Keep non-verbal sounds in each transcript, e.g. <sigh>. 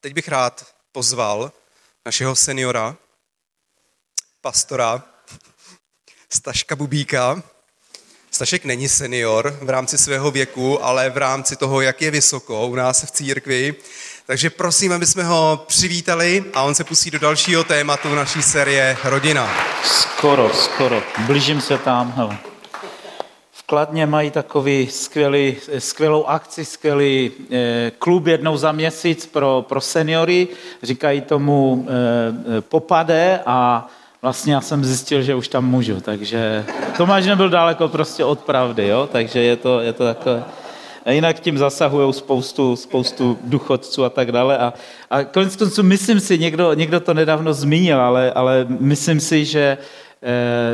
teď bych rád pozval našeho seniora, pastora Staška Bubíka. Stašek není senior v rámci svého věku, ale v rámci toho, jak je vysoko u nás v církvi. Takže prosím, aby jsme ho přivítali a on se pustí do dalšího tématu naší série Rodina. Skoro, skoro. Blížím se tam, hele. Kladně mají takový skvělý, skvělou akci, skvělý eh, klub jednou za měsíc pro, pro seniory. Říkají tomu eh, popade a vlastně já jsem zjistil, že už tam můžu, takže Tomáš nebyl daleko prostě od pravdy, jo? takže je to, je to takové... A jinak tím zasahují spoustu, spoustu duchodců a tak dále. A, a konec konců myslím si, někdo, někdo to nedávno zmínil, ale, ale myslím si, že Eh,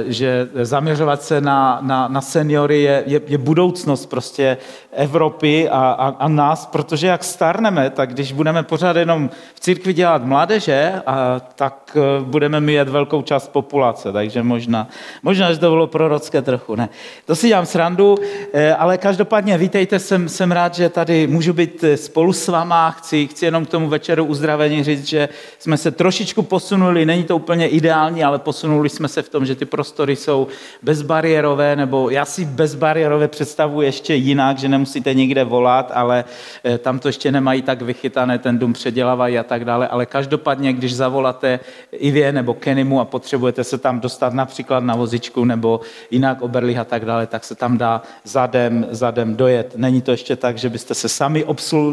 že zaměřovat se na, na, na seniory je, je, je budoucnost prostě Evropy a, a, a nás, protože jak starneme, tak když budeme pořád jenom v církvi dělat mládeže, a, tak eh, budeme mít velkou část populace, takže možná, možná, že to bylo prorocké trochu, ne. To si dělám srandu, eh, ale každopádně vítejte, jsem, jsem rád, že tady můžu být spolu s váma, chci, chci jenom k tomu večeru uzdravení říct, že jsme se trošičku posunuli, není to úplně ideální, ale posunuli jsme se v tom, že ty prostory jsou bezbariérové, nebo já si bezbariérové představuji ještě jinak, že nemusíte nikde volat, ale eh, tam to ještě nemají tak vychytané, ten dům předělávají a tak dále, ale každopádně, když zavoláte Ivě nebo Kenimu a potřebujete se tam dostat například na vozičku nebo jinak oberlich a tak dále, tak se tam dá zadem, zadem dojet. Není to ještě tak, že byste se sami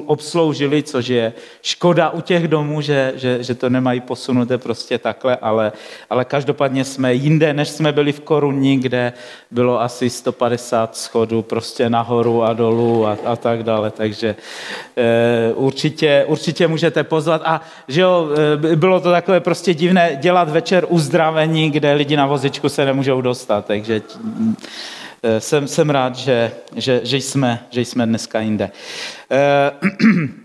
obsloužili, což je škoda u těch domů, že, že, že to nemají posunuté prostě takhle, ale, ale každopádně jsme jiní jinde, než jsme byli v Koruni, kde bylo asi 150 schodů prostě nahoru a dolů a, a tak dále. Takže e, určitě, určitě můžete pozvat. A že jo, e, bylo to takové prostě divné dělat večer uzdravení, kde lidi na vozičku se nemůžou dostat. Takže e, jsem, jsem rád, že, že, že, jsme, že jsme dneska jinde. E, <clears throat>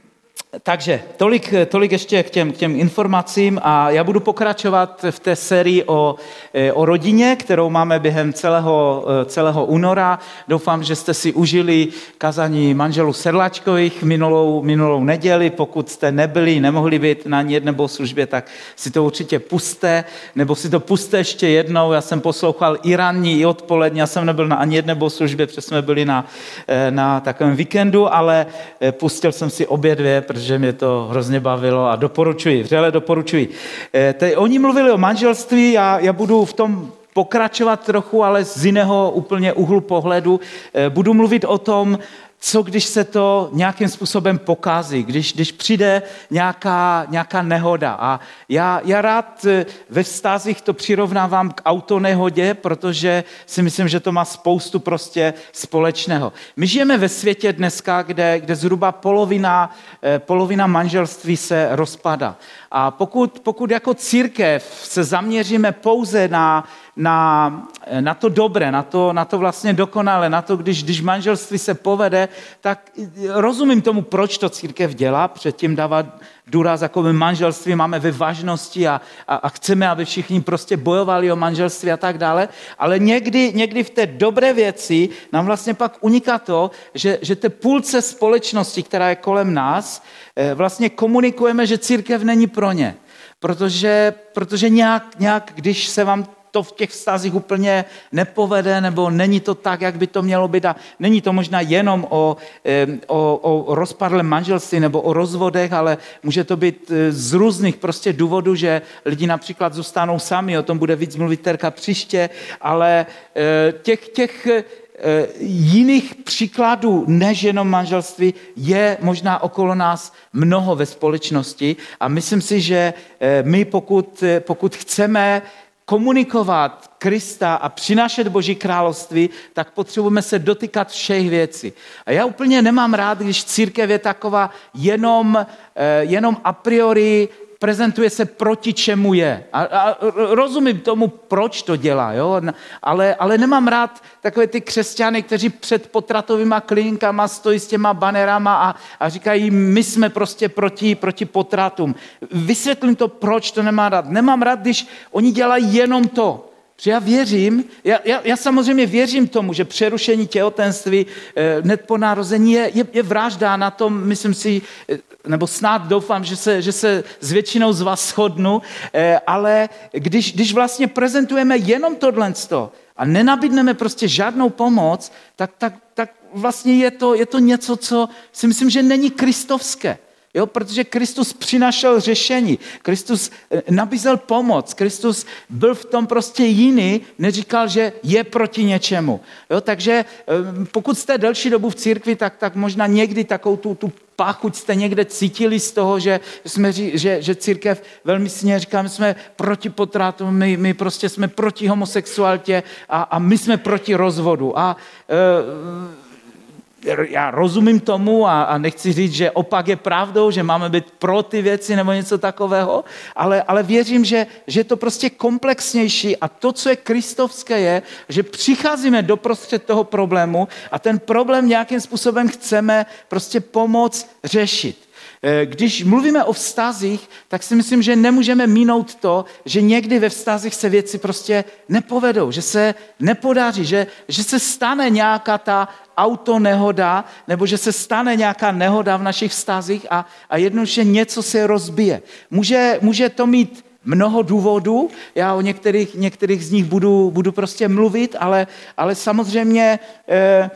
Takže tolik, tolik ještě k těm, k těm informacím a já budu pokračovat v té sérii o, eh, o rodině, kterou máme během celého, eh, celého února. Doufám, že jste si užili kazaní manželů Sedlačkových minulou, minulou neděli. Pokud jste nebyli, nemohli být na ani jedné službě, tak si to určitě puste, nebo si to puste ještě jednou. Já jsem poslouchal i ranní, i odpolední, já jsem nebyl na ani jedné službě, protože jsme byli na, eh, na takovém víkendu, ale pustil jsem si obě dvě, protože mě to hrozně bavilo a doporučuji, vřele doporučuji. Eh, Teď oni mluvili o manželství a já budu v tom pokračovat trochu, ale z jiného úplně uhlu pohledu. Eh, budu mluvit o tom, co když se to nějakým způsobem pokází, když, když přijde nějaká, nějaká nehoda. A já, já rád eh, ve vztazích to přirovnávám k autonehodě, protože si myslím, že to má spoustu prostě společného. My žijeme ve světě dneska, kde, kde zhruba polovina, eh, polovina manželství se rozpada. A pokud, pokud jako církev se zaměříme pouze na, na, na to dobré, na to, na to vlastně dokonale, na to, když, když manželství se povede, tak rozumím tomu, proč to církev dělá, předtím dávat důraz, jako my manželství máme vážnosti a, a, a chceme, aby všichni prostě bojovali o manželství a tak dále, ale někdy, někdy v té dobré věci nám vlastně pak uniká to, že, že té půlce společnosti, která je kolem nás, eh, vlastně komunikujeme, že církev není pro ně. Protože, protože nějak, nějak, když se vám to v těch vztazích úplně nepovede, nebo není to tak, jak by to mělo být. A není to možná jenom o, o, o rozpadlém manželství nebo o rozvodech, ale může to být e, z různých prostě důvodů, že lidi například zůstanou sami, o tom bude víc mluvit Terka příště, ale e, těch, těch e, jiných příkladů než jenom manželství je možná okolo nás mnoho ve společnosti a myslím si, že my pokud, pokud chceme komunikovat Krista a přinášet Boží království, tak potřebujeme se dotýkat všech věcí. A já úplně nemám rád, když církev je taková jenom, eh, jenom a priori prezentuje se proti čemu je. A, a rozumím tomu, proč to dělá, jo? Ale, ale nemám rád takové ty křesťany, kteří před potratovými klinikama stojí s těma banerama a, a říkají, my jsme prostě proti, proti potratům. Vysvětlím to, proč to nemám rád. Nemám rád, když oni dělají jenom to. Protože já věřím, já, já, já samozřejmě věřím tomu, že přerušení těhotenství eh, hned po narození je, je, je vražda na tom, myslím si, eh, nebo snad doufám, že se, že se s většinou z vás shodnu, eh, ale když, když vlastně prezentujeme jenom tohle a nenabídneme prostě žádnou pomoc, tak, tak, tak vlastně je to, je to něco, co si myslím, že není kristovské. Jo, protože Kristus přinašel řešení, Kristus eh, nabízel pomoc, Kristus byl v tom prostě jiný, neříkal, že je proti něčemu. Jo, takže eh, pokud jste delší dobu v církvi, tak, tak možná někdy takovou tu, tu páchuť jste někde cítili z toho, že, jsme, že, že církev velmi sně říká, my jsme proti potratu, my, my prostě jsme proti homosexualitě a, a my jsme proti rozvodu. A e, já rozumím tomu a, a nechci říct, že opak je pravdou, že máme být pro ty věci nebo něco takového, ale, ale věřím, že, že je to prostě komplexnější a to, co je kristovské, je, že přicházíme do prostřed toho problému a ten problém nějakým způsobem chceme prostě pomoct řešit. Eh, když mluvíme o vztazích, tak si myslím, že nemůžeme minout to, že někdy ve vztazích se věci prostě nepovedou, že se nepodaří, že, že se stane nějaká ta autonehoda, nebo že se stane nějaká nehoda v našich vztazích a, a jednoduše něco se rozbije. Může, může to mít mnoho důvodů, já o některých, některých z nich budu, budu prostě mluvit, ale, ale samozřejmě eh,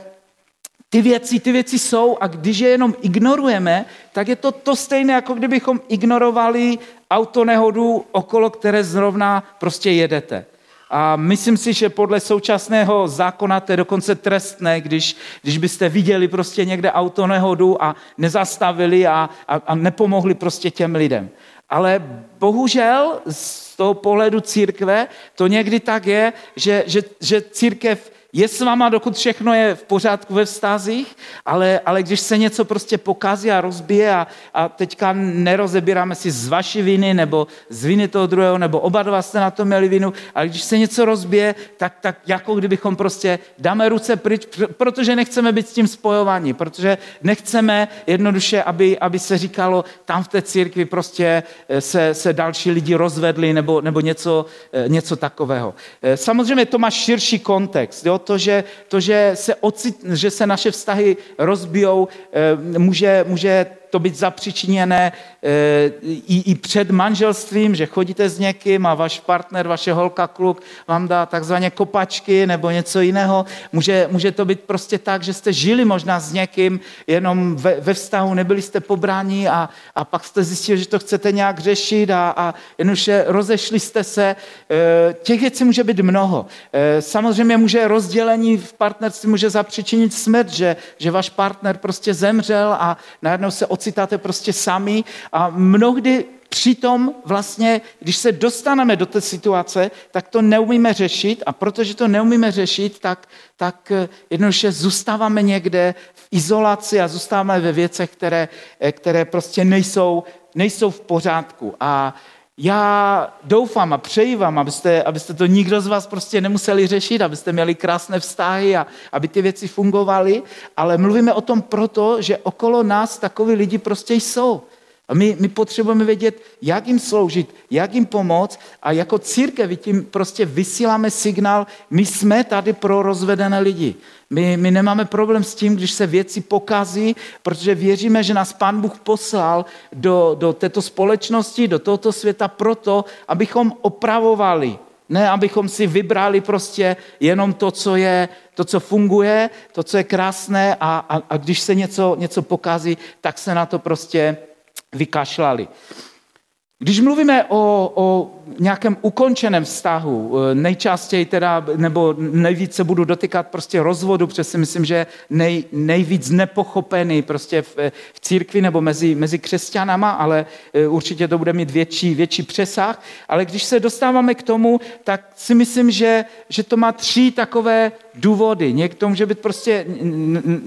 ty věci, ty věci jsou a když je jenom ignorujeme, tak je to to stejné, jako kdybychom ignorovali autonehodu, okolo které zrovna prostě jedete. A myslím si, že podle současného zákona to je dokonce trestné, když, když byste viděli prostě někde autonehodu a nezastavili a, a, a nepomohli prostě těm lidem. Ale bohužel z toho pohledu církve to někdy tak je, že, že, že církev je s váma, dokud všechno je v pořádku ve vztazích, ale, ale když se něco prostě pokazí a rozbije a, a teďka nerozebíráme si z vaší viny nebo z viny toho druhého, nebo oba dva jste na to měli vinu, ale když se něco rozbije, tak, tak jako kdybychom prostě dáme ruce pryč, protože nechceme být s tím spojovaní, protože nechceme jednoduše, aby, aby se říkalo, tam v té církvi prostě eh, se, se další lidi rozvedli nebo, nebo něco, eh, něco takového. Eh, samozřejmě to má širší kontext. Jo? To, že, to, že, se, ocit, že se naše vztahy rozbijou, eh, může, může to být zapřičiněné eh, i, i před manželstvím, že chodíte s někým a váš partner, vaše holka, kluk vám dá takzvaně kopačky nebo něco jiného. Může, může to být prostě tak, že jste žili možná s někým jenom ve, ve vztahu, nebyli jste pobráni a, a pak jste zjistili, že to chcete nějak řešit a, a jednoduše rozešli jste se. Eh, těch věcí může být mnoho. Eh, samozřejmě může rozdělení v partnerství může zapřičinit smrt, že, že váš partner prostě zemřel a najednou se od ocitáte prostě sami a mnohdy Přitom vlastně, když se dostaneme do té situace, tak to neumíme řešit a protože to neumíme řešit, tak, tak eh, jednoduše zůstáváme někde v izolaci a zůstáváme ve věcech, které, eh, které prostě nejsou, nejsou v pořádku. A já doufám a přeji vám, abyste, abyste to nikdo z vás prostě nemuseli řešit, abyste měli krásné vztahy a aby ty věci fungovaly, ale mluvíme o tom proto, že okolo nás takový lidi prostě jsou. A my, my potřebujeme vědět, jak jim sloužit, jak jim pomoct a jako církev tím prostě vysíláme signál, my jsme tady pro rozvedené lidi. My, my nemáme problém s tím, když se věci pokazí, protože věříme, že nás Pán Bůh poslal do, do této společnosti, do tohoto světa proto, abychom opravovali. Ne, abychom si vybrali prostě jenom to, co je, to, co funguje, to, co je krásné a, a, a když se něco, něco pokazí, tak se na to prostě vykašlali. Když mluvíme o, o nějakém ukončeném vztahu, eh, nejčastěji teda, nebo nejvíc se budu dotýkat prostě rozvodu, protože si myslím, že nej, nejvíc nepochopený prostě v, v církvi nebo mezi, mezi křesťanama, ale eh, určitě to bude mít větší, větší přesah. Ale když se dostáváme k tomu, tak si myslím, že, že to má tři takové důvody. Někdo může být prostě,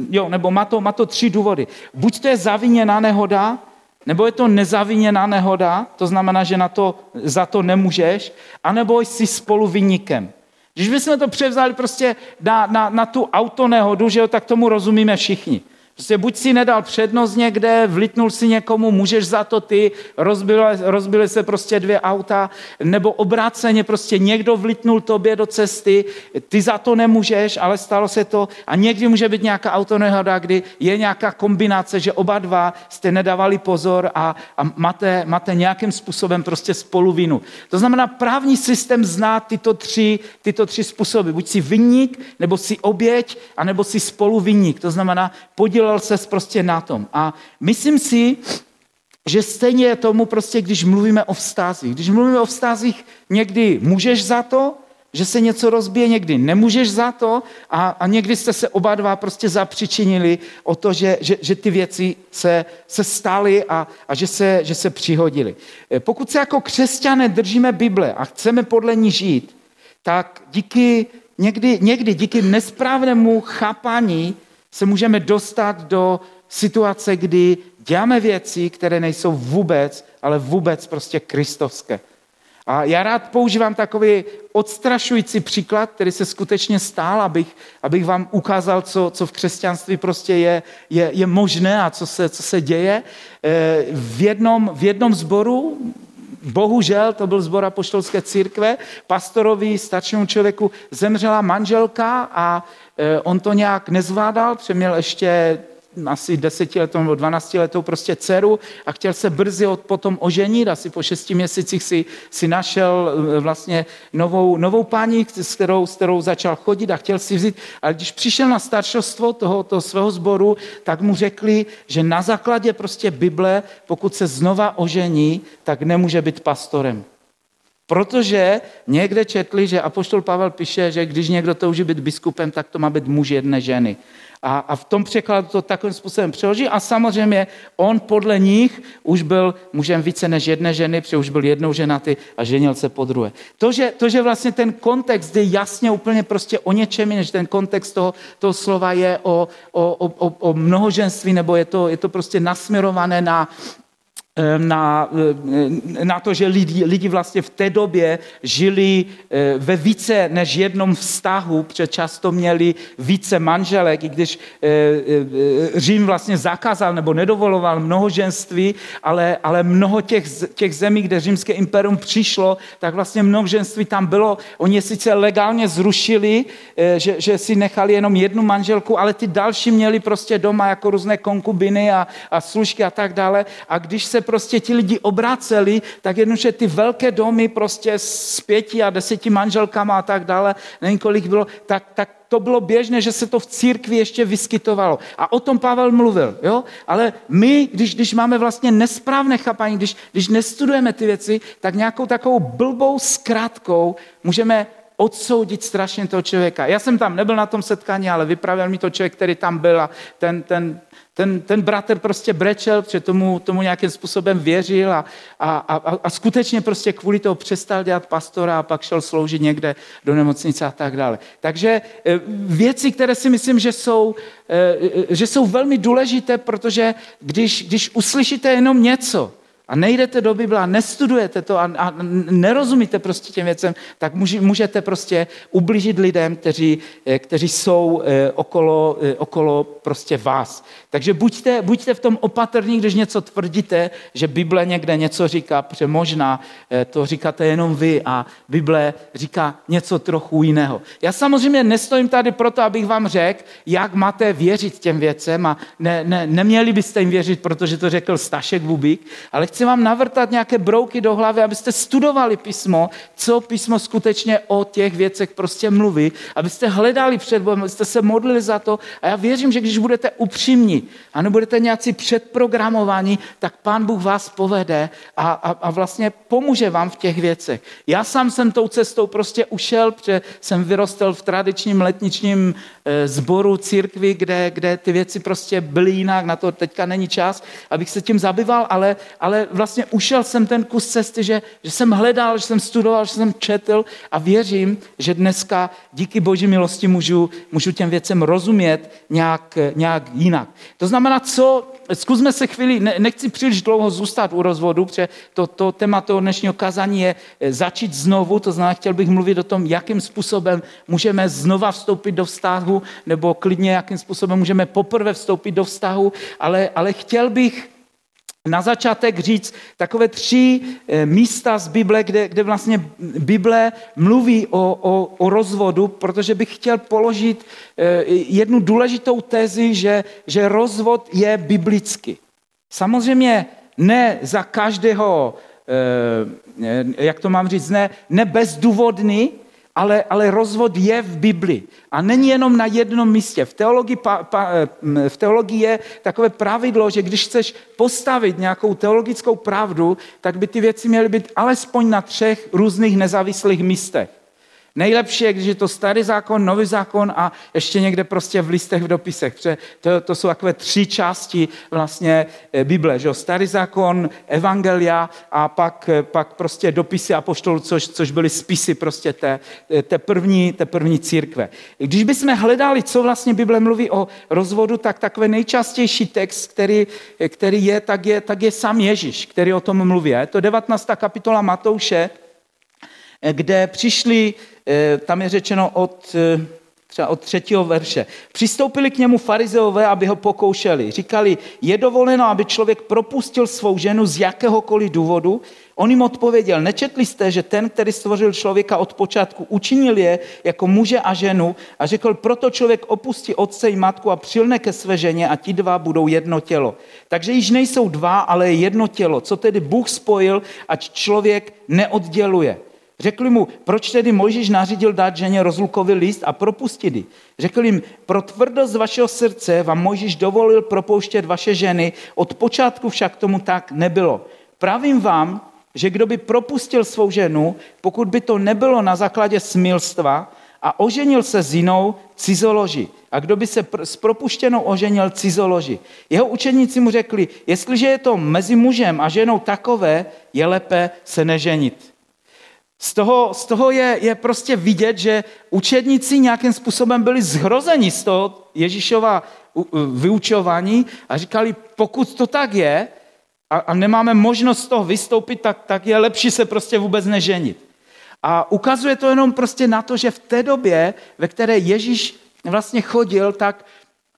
jo, nebo má to, má to tři důvody. Buď to je zaviněná nehoda, nebo je to nezaviněná nehoda, to znamená, že na to, za to nemůžeš, anebo jsi spolu vynikem. Když bychom to převzali prostě na, na, na tu autonehodu, že jo, tak tomu rozumíme všichni. Prostě buď si nedal přednost někde, vlitnul si někomu, můžeš za to ty, rozbily, rozbily se prostě dvě auta, nebo obráceně prostě někdo vlitnul tobě do cesty, ty za to nemůžeš, ale stalo se to. A někdy může být nějaká autonehoda, kdy je nějaká kombinace, že oba dva jste nedávali pozor a, a máte, máte nějakým způsobem prostě spolu vinu. To znamená, právní systém zná tyto tři, tyto tři způsoby. Buď si vinník, nebo si oběť, anebo si spoluvinník. To znamená, podílel se prostě na tom. A myslím si, že stejně je tomu prostě, když mluvíme o vztazích. Když mluvíme o vztazích, někdy můžeš za to, že se něco rozbije, někdy nemůžeš za to a, a někdy jste se oba dva prostě zapřičinili o to, že, že, že ty věci se, se staly a, a že, se, že se přihodily. Pokud se jako křesťané držíme Bible a chceme podle ní žít, tak díky, někdy, někdy díky nesprávnému chápání se můžeme dostat do situace, kdy děláme věci, které nejsou vůbec, ale vůbec prostě kristovské. A já rád používám takový odstrašující příklad, který se skutečně stál, abych, abych vám ukázal, co, co v křesťanství prostě je, je, je možné a co se, co se děje. Eh, v jednom, v jednom zboru Bohužel to byl zbor apoštolské církve, pastorovi, staršímu člověku zemřela manželka a e, on to nějak nezvládal, přeměl ještě asi desetiletou nebo dvanáctiletou prostě dceru a chtěl se brzy od, potom oženit. Asi po šesti měsících si, si našel e, vlastně novou, novou paní, s kterou, s kterou začal chodit a chtěl si vzít. Ale když přišel na staršostvo tohoto svého sboru, tak mu řekli, že na základě prostě Bible, pokud se znova ožení, tak nemůže být pastorem. Protože někde četli, že Apoštol Pavel píše, že když někdo touží být biskupem, tak to má být muž jedné ženy. A, a v tom překladu to takovým způsobem přeloží. A samozřejmě on podle nich už byl mužem více než jedné ženy, protože už byl jednou ženatý a ženil se po druhé. To že, to, že vlastně ten kontext je jasně úplně prostě o něčem, než ten kontext toho, toho slova je o, o, o, o mnohoženství, nebo je to, je to prostě nasměrované na, na, na to, že lidi, lidi vlastně v té době žili eh, ve více než jednom vztahu, protože často měli více manželek, i když eh, eh, Řím vlastně zakázal nebo nedovoloval mnohoženství, ale, ale mnoho těch, těch zemí, kde římské imperium přišlo, tak vlastně mnohoženství tam bylo. Oni je sice legálně zrušili, že, že si nechali jenom jednu manželku, ale ty další měli prostě doma jako různé konkubiny a, a služky a tak dále. A když se prostě ti lidi obráceli, tak jednoduše ty velké domy prostě s pěti a deseti manželkama a tak dále, nevím kolik bylo, tak, tak to bylo běžné, že se to v církvi ještě vyskytovalo. A o tom Pavel mluvil. Jo? Ale my, když, když máme vlastně nesprávné chápání, když, když nestudujeme ty věci, tak nějakou takovou blbou zkrátkou můžeme odsoudit strašně toho člověka. Já jsem tam nebyl na tom setkání, ale vypravil mi to člověk, který tam byl a ten, ten ten, ten bratr prostě brečel, protože tomu, tomu nějakým způsobem věřil a, a, a, a skutečně prostě kvůli toho přestal dělat pastora a pak šel sloužit někde do nemocnice a tak dále. Takže e, věci, které si myslím, že jsou, e, e, že jsou velmi důležité, protože když, když uslyšíte jenom něco, a nejdete do Bible a nestudujete to a, a nerozumíte prostě těm věcem, tak můžete prostě ublížit lidem, kteří, eh, kteří jsou eh, okolo, eh, okolo prostě vás. Takže buďte, buďte v tom opatrní, když něco tvrdíte, že Bible někde něco říká, protože možná to říkáte jenom vy a Bible říká něco trochu jiného. Já samozřejmě nestojím tady proto, abych vám řekl, jak máte věřit těm věcem a ne, ne, neměli byste jim věřit, protože to řekl Stašek Bubík, ale chci vám navrtat nějaké brouky do hlavy, abyste studovali písmo, co písmo skutečně o těch věcech prostě mluví, abyste hledali před Bohem, abyste se modlili za to. A já věřím, že když budete upřímní a nebudete nějací předprogramovaní, tak Pán Bůh vás povede a, a, a vlastně pomůže vám v těch věcech. Já sám jsem tou cestou prostě ušel, protože jsem vyrostl v tradičním letničním eh, sboru církvi, kde, kde ty věci prostě byly jinak, na to teďka není čas, abych se tím zabýval, ale, ale vlastně ušel jsem ten kus cesty, že, že jsem hledal, že jsem studoval, že jsem četl a věřím, že dneska díky boží milosti můžu, můžu těm věcem rozumět nějak, nějak jinak. To znamená, co, zkusme se chvíli, ne, nechci příliš dlouho zůstat u rozvodu, protože to, to téma toho dnešního kazání je eh, začít znovu, to znamená, chtěl bych mluvit o tom, jakým způsobem můžeme znova vstoupit do vztahu, nebo klidně jakým způsobem můžeme poprvé vstoupit do vztahu, ale, ale chtěl bych na začátek říct takové tři eh, místa z Bible, kde, kde vlastně Bible mluví o, o, o rozvodu, protože bych chtěl položit eh, jednu důležitou tezi, že, že rozvod je biblický. Samozřejmě ne za každého, eh, jak to mám říct, ne, ne bezdůvodný, ale, ale rozvod je v Bibli. A není jenom na jednom místě. V teologii, pa, pa, v teologii je takové pravidlo, že když chceš postavit nějakou teologickou pravdu, tak by ty věci měly být alespoň na třech různých nezávislých místech. Nejlepší je, když je to starý zákon, nový zákon a ještě někde prostě v listech, v dopisech. To, to jsou takové tři části vlastně eh, Bible. Že? Starý zákon, evangelia a pak, eh, pak prostě dopisy apoštolů, což, což byly spisy prostě té, eh, té, první, té první církve. Když bychom hledali, co vlastně Bible mluví o rozvodu, tak takový nejčastější text, který, který je, tak je, tak je sám Ježíš, který o tom mluví. Je to 19. kapitola Matouše, kde přišli tam je řečeno od, eh, třeba od třetího verše. Přistoupili k němu farizeové, aby ho pokoušeli. Říkali, je dovoleno, aby člověk propustil svou ženu z jakéhokoliv důvodu? On jim odpověděl, nečetli jste, že ten, který stvořil člověka od počátku, učinil je jako muže a ženu a řekl, proto člověk opustí otce i matku a přilne ke své ženě a ti dva budou jedno tělo. Takže již nejsou dva, ale jedno tělo. Co tedy Bůh spojil, ať člověk neodděluje. Řekli mu, proč tedy Mojžíš nařídil dát ženě rozlukový list a propustit ji? Řekl jim, pro tvrdost vašeho srdce vám Mojžíš dovolil propouštět vaše ženy, od počátku však tomu tak nebylo. Pravím vám, že kdo by propustil svou ženu, pokud by to nebylo na základě smilstva a oženil se s jinou cizoloži. A kdo by se s propuštěnou oženil cizoloži. Jeho učeníci mu řekli, jestliže je to mezi mužem a ženou takové, je lépe se neženit. Z toho, z toho je, je prostě vidět, že učedníci nějakým způsobem byli zhrozeni z toho Ježíšova vyučování a říkali, pokud to tak je a, a nemáme možnost z toho vystoupit, tak, tak je lepší se prostě vůbec neženit. A ukazuje to jenom prostě na to, že v té době, ve které Ježíš vlastně chodil, tak,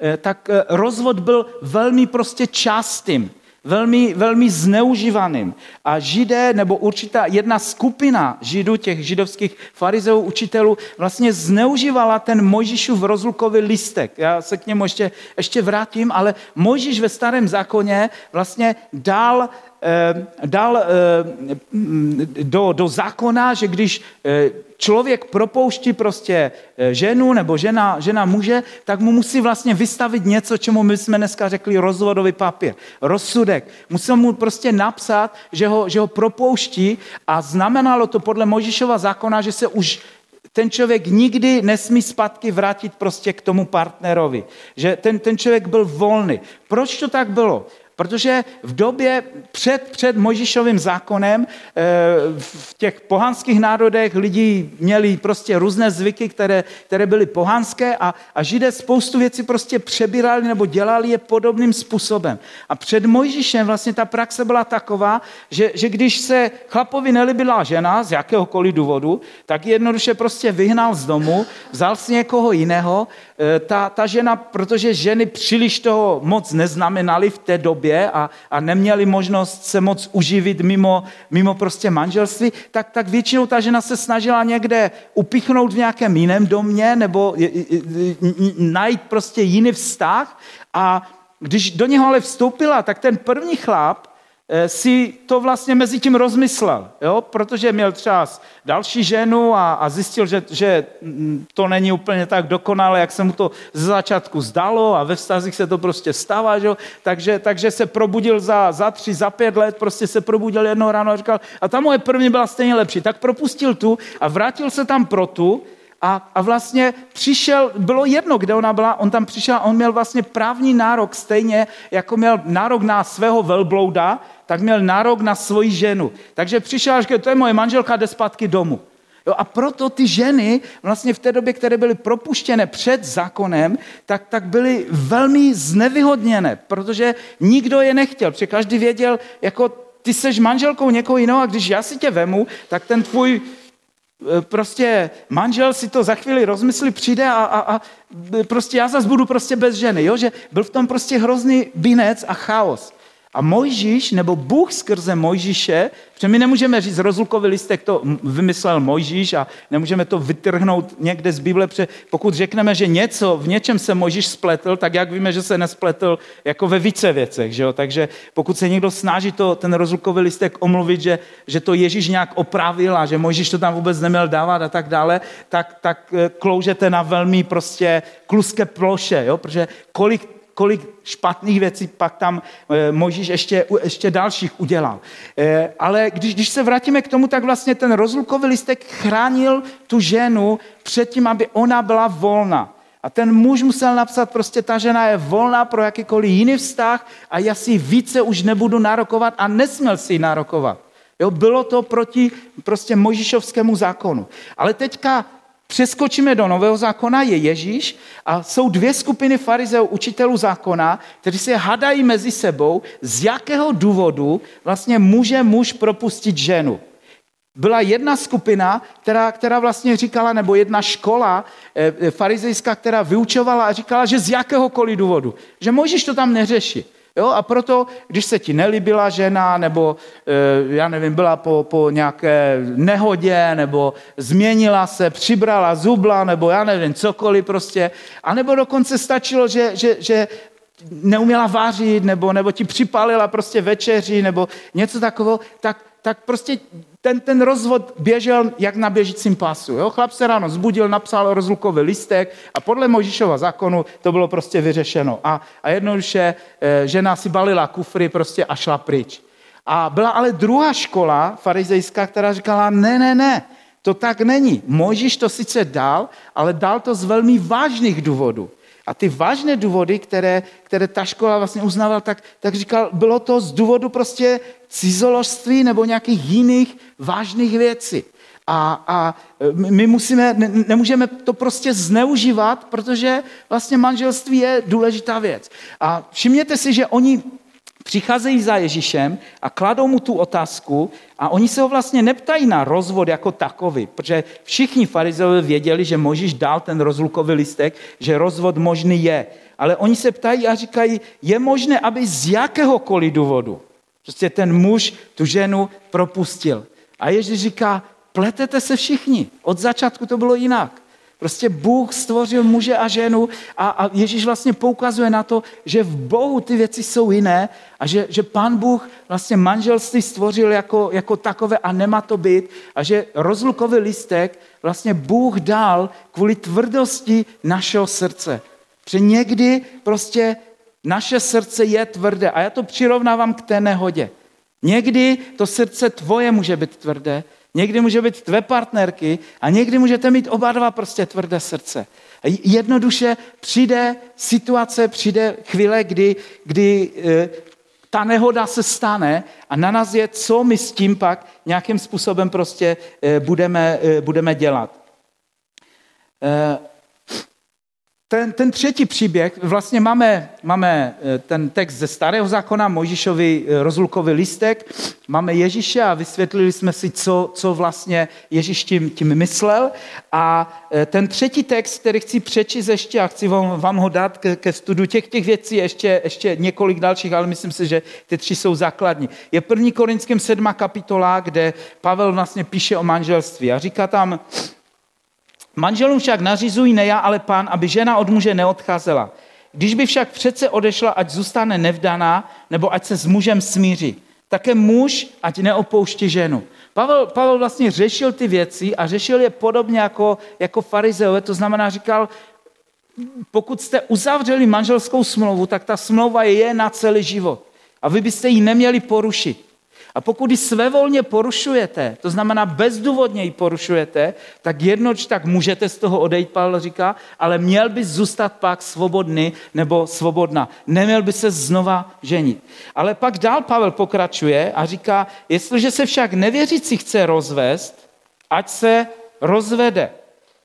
eh, tak eh, rozvod byl velmi prostě častým velmi, velmi zneužívaným. A židé, nebo určitá jedna skupina židů, těch židovských farizeů, učitelů, vlastně zneužívala ten Mojžíšův rozlukový listek. Já se k němu ještě, ještě vrátím, ale Mojžíš ve starém zákoně vlastně dal dal eh, do, do zákona, že když eh, člověk propouští prostě ženu nebo žena, žena muže, tak mu musí vlastně vystavit něco, čemu my jsme dneska řekli rozvodový papír, rozsudek. Musel mu prostě napsat, že ho, že ho propouští a znamenalo to podle Možišova zákona, že se už ten člověk nikdy nesmí zpátky vrátit prostě k tomu partnerovi. Že ten, ten člověk byl volný. Proč to tak bylo? Protože v době před, před Mojžišovým zákonem eh, v těch pohanských národech lidi měli prostě různé zvyky, které, které byly pohanské a, a židé spoustu věcí prostě přebírali nebo dělali je podobným způsobem. A před Mojžišem vlastně ta praxe byla taková, že, že když se chlapovi nelibila žena z jakéhokoliv důvodu, tak jednoduše prostě vyhnal z domu, vzal si někoho jiného. Eh, ta, ta žena, protože ženy příliš toho moc neznamenaly v té době, a, a neměli možnost se moc uživit mimo, mimo prostě manželství, tak, tak většinou ta žena se snažila někde upichnout v nějakém jiném domě nebo najít prostě jiný vztah. A když do něho ale vstoupila, tak ten první chlap si to vlastně mezi tím rozmyslel, jo? protože měl třeba další ženu a, a zjistil, že, že mm, to není úplně tak dokonalé, jak se mu to ze začátku zdalo a ve vztazích se to prostě stává, že? Takže, takže se probudil za, za tři, za pět let, prostě se probudil jednou ráno a říkal, a ta moje první byla stejně lepší, tak propustil tu a vrátil se tam pro tu, a, a vlastně přišel, bylo jedno, kde ona byla, on tam přišel, on měl vlastně právní nárok stejně, jako měl nárok na svého velblouda, tak měl nárok na svoji ženu. Takže přišel a říkal, to je moje manželka, jde zpátky domů. Jo, a proto ty ženy vlastně v té době, které byly propuštěné před zákonem, tak, tak byly velmi znevyhodněné, protože nikdo je nechtěl, protože každý věděl, jako ty seš manželkou někoho jiného a když já si tě vemu, tak ten tvůj e, prostě manžel si to za chvíli rozmyslí, přijde a, a, a prostě já zase budu prostě bez ženy, jo? že byl v tom prostě hrozný binec a chaos. A Mojžíš, nebo Bůh skrze Mojžíše, protože my nemůžeme říct, rozlukový listek to vymyslel Mojžíš a nemůžeme to vytrhnout někde z Bible, protože pokud řekneme, že něco, v něčem se Mojžíš spletl, tak jak víme, že se nespletl jako ve více věcech. Že jo? Takže pokud se někdo snaží to, ten rozlukový listek omluvit, že, že to Ježíš nějak opravil a že Mojžíš to tam vůbec neměl dávat a tak dále, tak, tak eh, kloužete na velmi prostě kluské ploše, jo? protože kolik kolik špatných věcí pak tam e, Možíš ještě, ještě dalších udělal. E, ale když, když se vrátíme k tomu, tak vlastně ten rozlukový listek chránil tu ženu před tím, aby ona byla volná. A ten muž musel napsat, prostě ta žena je volná pro jakýkoliv jiný vztah a já si více už nebudu nárokovat a nesměl si ji nárokovat. Jo, bylo to proti prostě Možišovskému zákonu. Ale teďka Přeskočíme do Nového zákona, je Ježíš a jsou dvě skupiny farizeů, učitelů zákona, kteří se hadají mezi sebou, z jakého důvodu vlastně může muž propustit ženu. Byla jedna skupina, která, která vlastně říkala, nebo jedna škola e, farizejská, která vyučovala a říkala, že z jakéhokoliv důvodu, že Mojžíš to tam neřeší. Jo? A proto, když se ti nelíbila žena, nebo e, já nevím, byla po, po nějaké nehodě, nebo změnila se, přibrala zubla, nebo já nevím, cokoliv prostě, a nebo dokonce stačilo, že, že, že neuměla vařit, nebo, nebo ti připálila prostě večeři, nebo něco takového, tak, tak prostě ten, ten rozvod běžel jak na běžícím pasu. Jo? Chlap se ráno zbudil, napsal rozlukový listek a podle Možíšova zákonu to bylo prostě vyřešeno. A, a jednoduše e, žena si balila kufry prostě a šla pryč. A byla ale druhá škola farizejská, která říkala, ne, ne, ne, to tak není. Možíš to sice dal, ale dal to z velmi vážných důvodů. A ty vážné důvody, které, které ta škola vlastně uznávala, tak, tak říkal, bylo to z důvodu prostě cizoložství nebo nějakých jiných vážných věcí. A, a my musíme, ne, nemůžeme to prostě zneužívat, protože vlastně manželství je důležitá věc. A všimněte si, že oni přicházejí za Ježíšem a kladou mu tu otázku a oni se ho vlastně neptají na rozvod jako takový, protože všichni farizeové věděli, že Možíš dal ten rozlukový listek, že rozvod možný je. Ale oni se ptají a říkají, je možné, aby z jakéhokoliv důvodu prostě ten muž tu ženu propustil. A Ježíš říká, pletete se všichni. Od začátku to bylo jinak. Prostě Bůh stvořil muže a ženu a, a Ježíš vlastně poukazuje na to, že v Bohu ty věci jsou jiné a že, že Pán Bůh vlastně manželství stvořil jako, jako takové a nemá to být a že rozlukový listek vlastně Bůh dal kvůli tvrdosti našeho srdce. Protože někdy prostě naše srdce je tvrdé a já to přirovnávám k té nehodě. Někdy to srdce tvoje může být tvrdé Někdy může být tvé partnerky a někdy můžete mít oba dva prostě tvrdé srdce. Jednoduše přijde situace, přijde chvíle, kdy, kdy e, ta nehoda se stane a na nás je, co my s tím pak nějakým způsobem prostě e, budeme, e, budeme dělat. Ten, ten třetí příběh, vlastně máme, máme eh, ten text ze starého zákona, Mojžíšovi eh, rozlukový listek, máme Ježíše a vysvětlili jsme si, co, co vlastně Ježíš tím, tím myslel. A eh, ten třetí text, který chci přečíst ještě a chci vám, vám ho dát ke, ke studu těch, těch věcí, ještě, ještě několik dalších, ale myslím si, že ty tři jsou základní. Je první Korinským sedma kapitola, kde Pavel vlastně píše o manželství a říká tam, Manželům však nařizují ne já, ale pán, aby žena od muže neodcházela. Když by však přece odešla, ať zůstane nevdaná, nebo ať se s mužem smíří. Také muž, ať neopouští ženu. Pavel, Pavel vlastně řešil ty věci a řešil je podobně jako, jako farizeové, to znamená, říkal, pokud jste uzavřeli manželskou smlouvu, tak ta smlouva je na celý život. A vy byste ji neměli porušit. A pokud ji svévolně porušujete, to znamená bezdůvodně ji porušujete, tak jednoč tak můžete z toho odejít, Pavel říká, ale měl by zůstat pak svobodný nebo svobodná. Neměl by se znova ženit. Ale pak dál Pavel pokračuje a říká, jestliže se však nevěřící chce rozvést, ať se rozvede.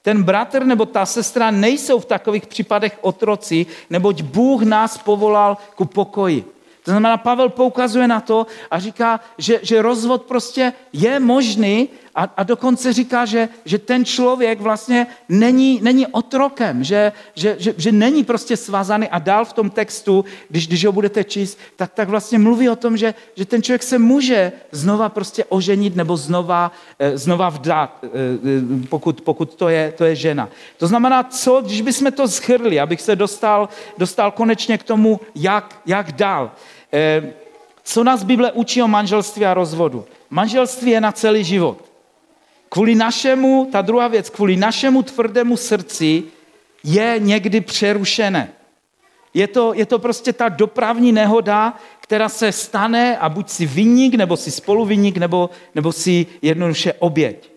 Ten bratr nebo ta sestra nejsou v takových případech otroci, neboť Bůh nás povolal ku pokoji. To znamená, Pavel poukazuje na to a říká, že, že rozvod prostě je možný a, a dokonce říká, že, že ten člověk vlastně není, není otrokem, že, že, že, že není prostě svázaný a dál v tom textu, když, když ho budete číst, tak, tak vlastně mluví o tom, že, že ten člověk se může znova prostě oženit nebo znova, eh, znova vdát, eh, eh, pokud, pokud to, je, to je žena. To znamená, co, když bychom to schrli, abych se dostal, dostal konečně k tomu, jak, jak dál. Co nás Bible učí o manželství a rozvodu? Manželství je na celý život. Kvůli našemu, ta druhá věc, kvůli našemu tvrdému srdci je někdy přerušené. Je to, je to prostě ta dopravní nehoda, která se stane a buď si vyník, nebo si spoluvyník, nebo, nebo si jednoduše oběť.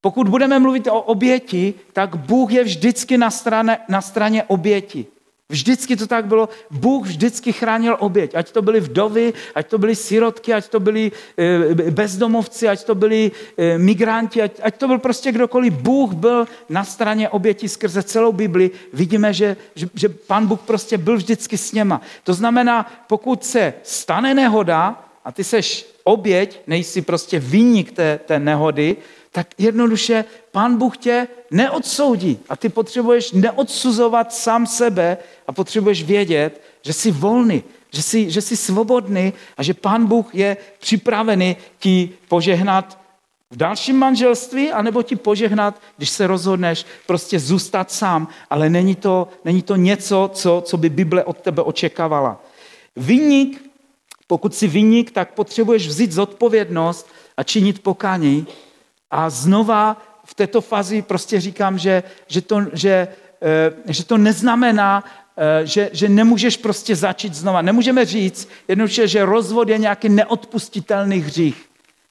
Pokud budeme mluvit o oběti, tak Bůh je vždycky na straně, na straně oběti. Vždycky to tak bylo. Bůh vždycky chránil oběť. Ať to byly vdovy, ať to byly sirotky, ať to byli eh, bezdomovci, ať to byli eh, migranti, ať, ať to byl prostě kdokoliv. Bůh byl na straně oběti skrze celou Bibli. Vidíme, že, že, že pan Bůh prostě byl vždycky s něma. To znamená, pokud se stane nehoda a ty seš oběť, nejsi prostě výnik té, té nehody, tak jednoduše pán Bůh tě neodsoudí. A ty potřebuješ neodsuzovat sám sebe a potřebuješ vědět, že jsi volný, že jsi, že jsi svobodný a že pán Bůh je připravený ti požehnat v dalším manželství, anebo ti požehnat, když se rozhodneš prostě zůstat sám, ale není to, není to něco, co, co by Bible od tebe očekávala. Vyník, pokud jsi vyník, tak potřebuješ vzít zodpovědnost a činit pokání a znova v této fázi prostě říkám, že, že, to, že, eh, že to neznamená, eh, že, že nemůžeš prostě začít znova. Nemůžeme říct jednoduše, že rozvod je nějaký neodpustitelný hřích.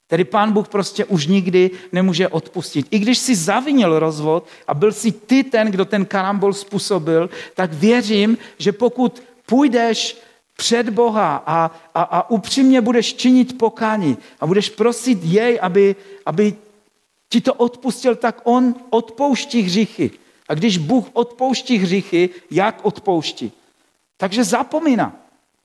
Tedy pán Bůh prostě už nikdy nemůže odpustit. I když si zavinil rozvod a byl si ty ten, kdo ten karambol způsobil, tak věřím, že pokud půjdeš před Boha a, a, a upřímně budeš činit pokání a budeš prosit jej, aby, aby ti to odpustil, tak on odpouští hříchy. A když Bůh odpouští hříchy, jak odpouští? Takže zapomíná.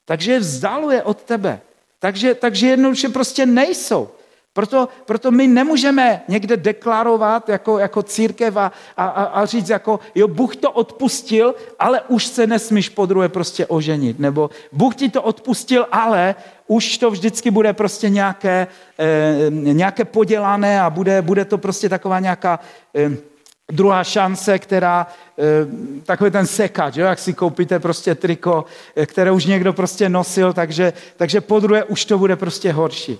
Takže je vzdaluje od tebe. Takže, takže jednoduše prostě nejsou. Proto, proto my nemůžeme někde deklarovat jako, jako církev a, a, a říct jako, jo, Bůh to odpustil, ale už se nesmíš po druhé prostě oženit. Nebo Bůh ti to odpustil, ale už to vždycky bude prostě nějaké, eh, nějaké podělané a bude, bude to prostě taková nějaká eh, druhá šance, která, eh, takový ten sekač, jo, jak si koupíte prostě triko, eh, které už někdo prostě nosil, takže, takže po druhé už to bude prostě horší.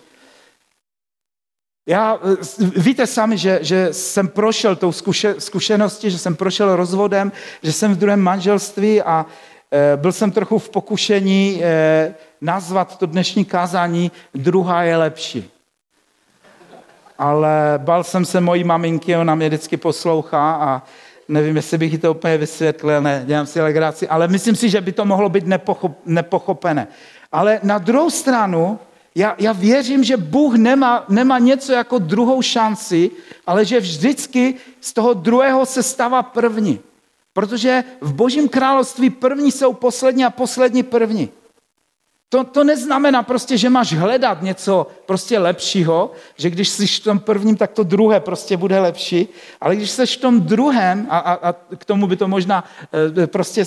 Já, eh, víte sami, že, že jsem prošel tou zkuše, zkušeností, že jsem prošel rozvodem, že jsem v druhém manželství a e, byl jsem trochu v pokušení e, nazvat to dnešní kázání druhá je lepší. Ale bal jsem se mojí maminky, ona mě vždycky poslouchá a nevím, jestli bych jí to úplně vysvětlil, ne, dělám si legraci, ale myslím si, že by to mohlo být nepochop, nepochopené. Ale na druhou stranu, já, já věřím, že Bůh nemá, nemá něco jako druhou šanci, ale že vždycky z toho druhého se stává první. Protože v Božím království první jsou poslední a poslední první. To, to neznamená prostě, že máš hledat něco prostě lepšího, že když jsi v tom prvním, tak to druhé prostě bude lepší, ale když jsi v tom druhém, a, a, a k tomu by to možná e, prostě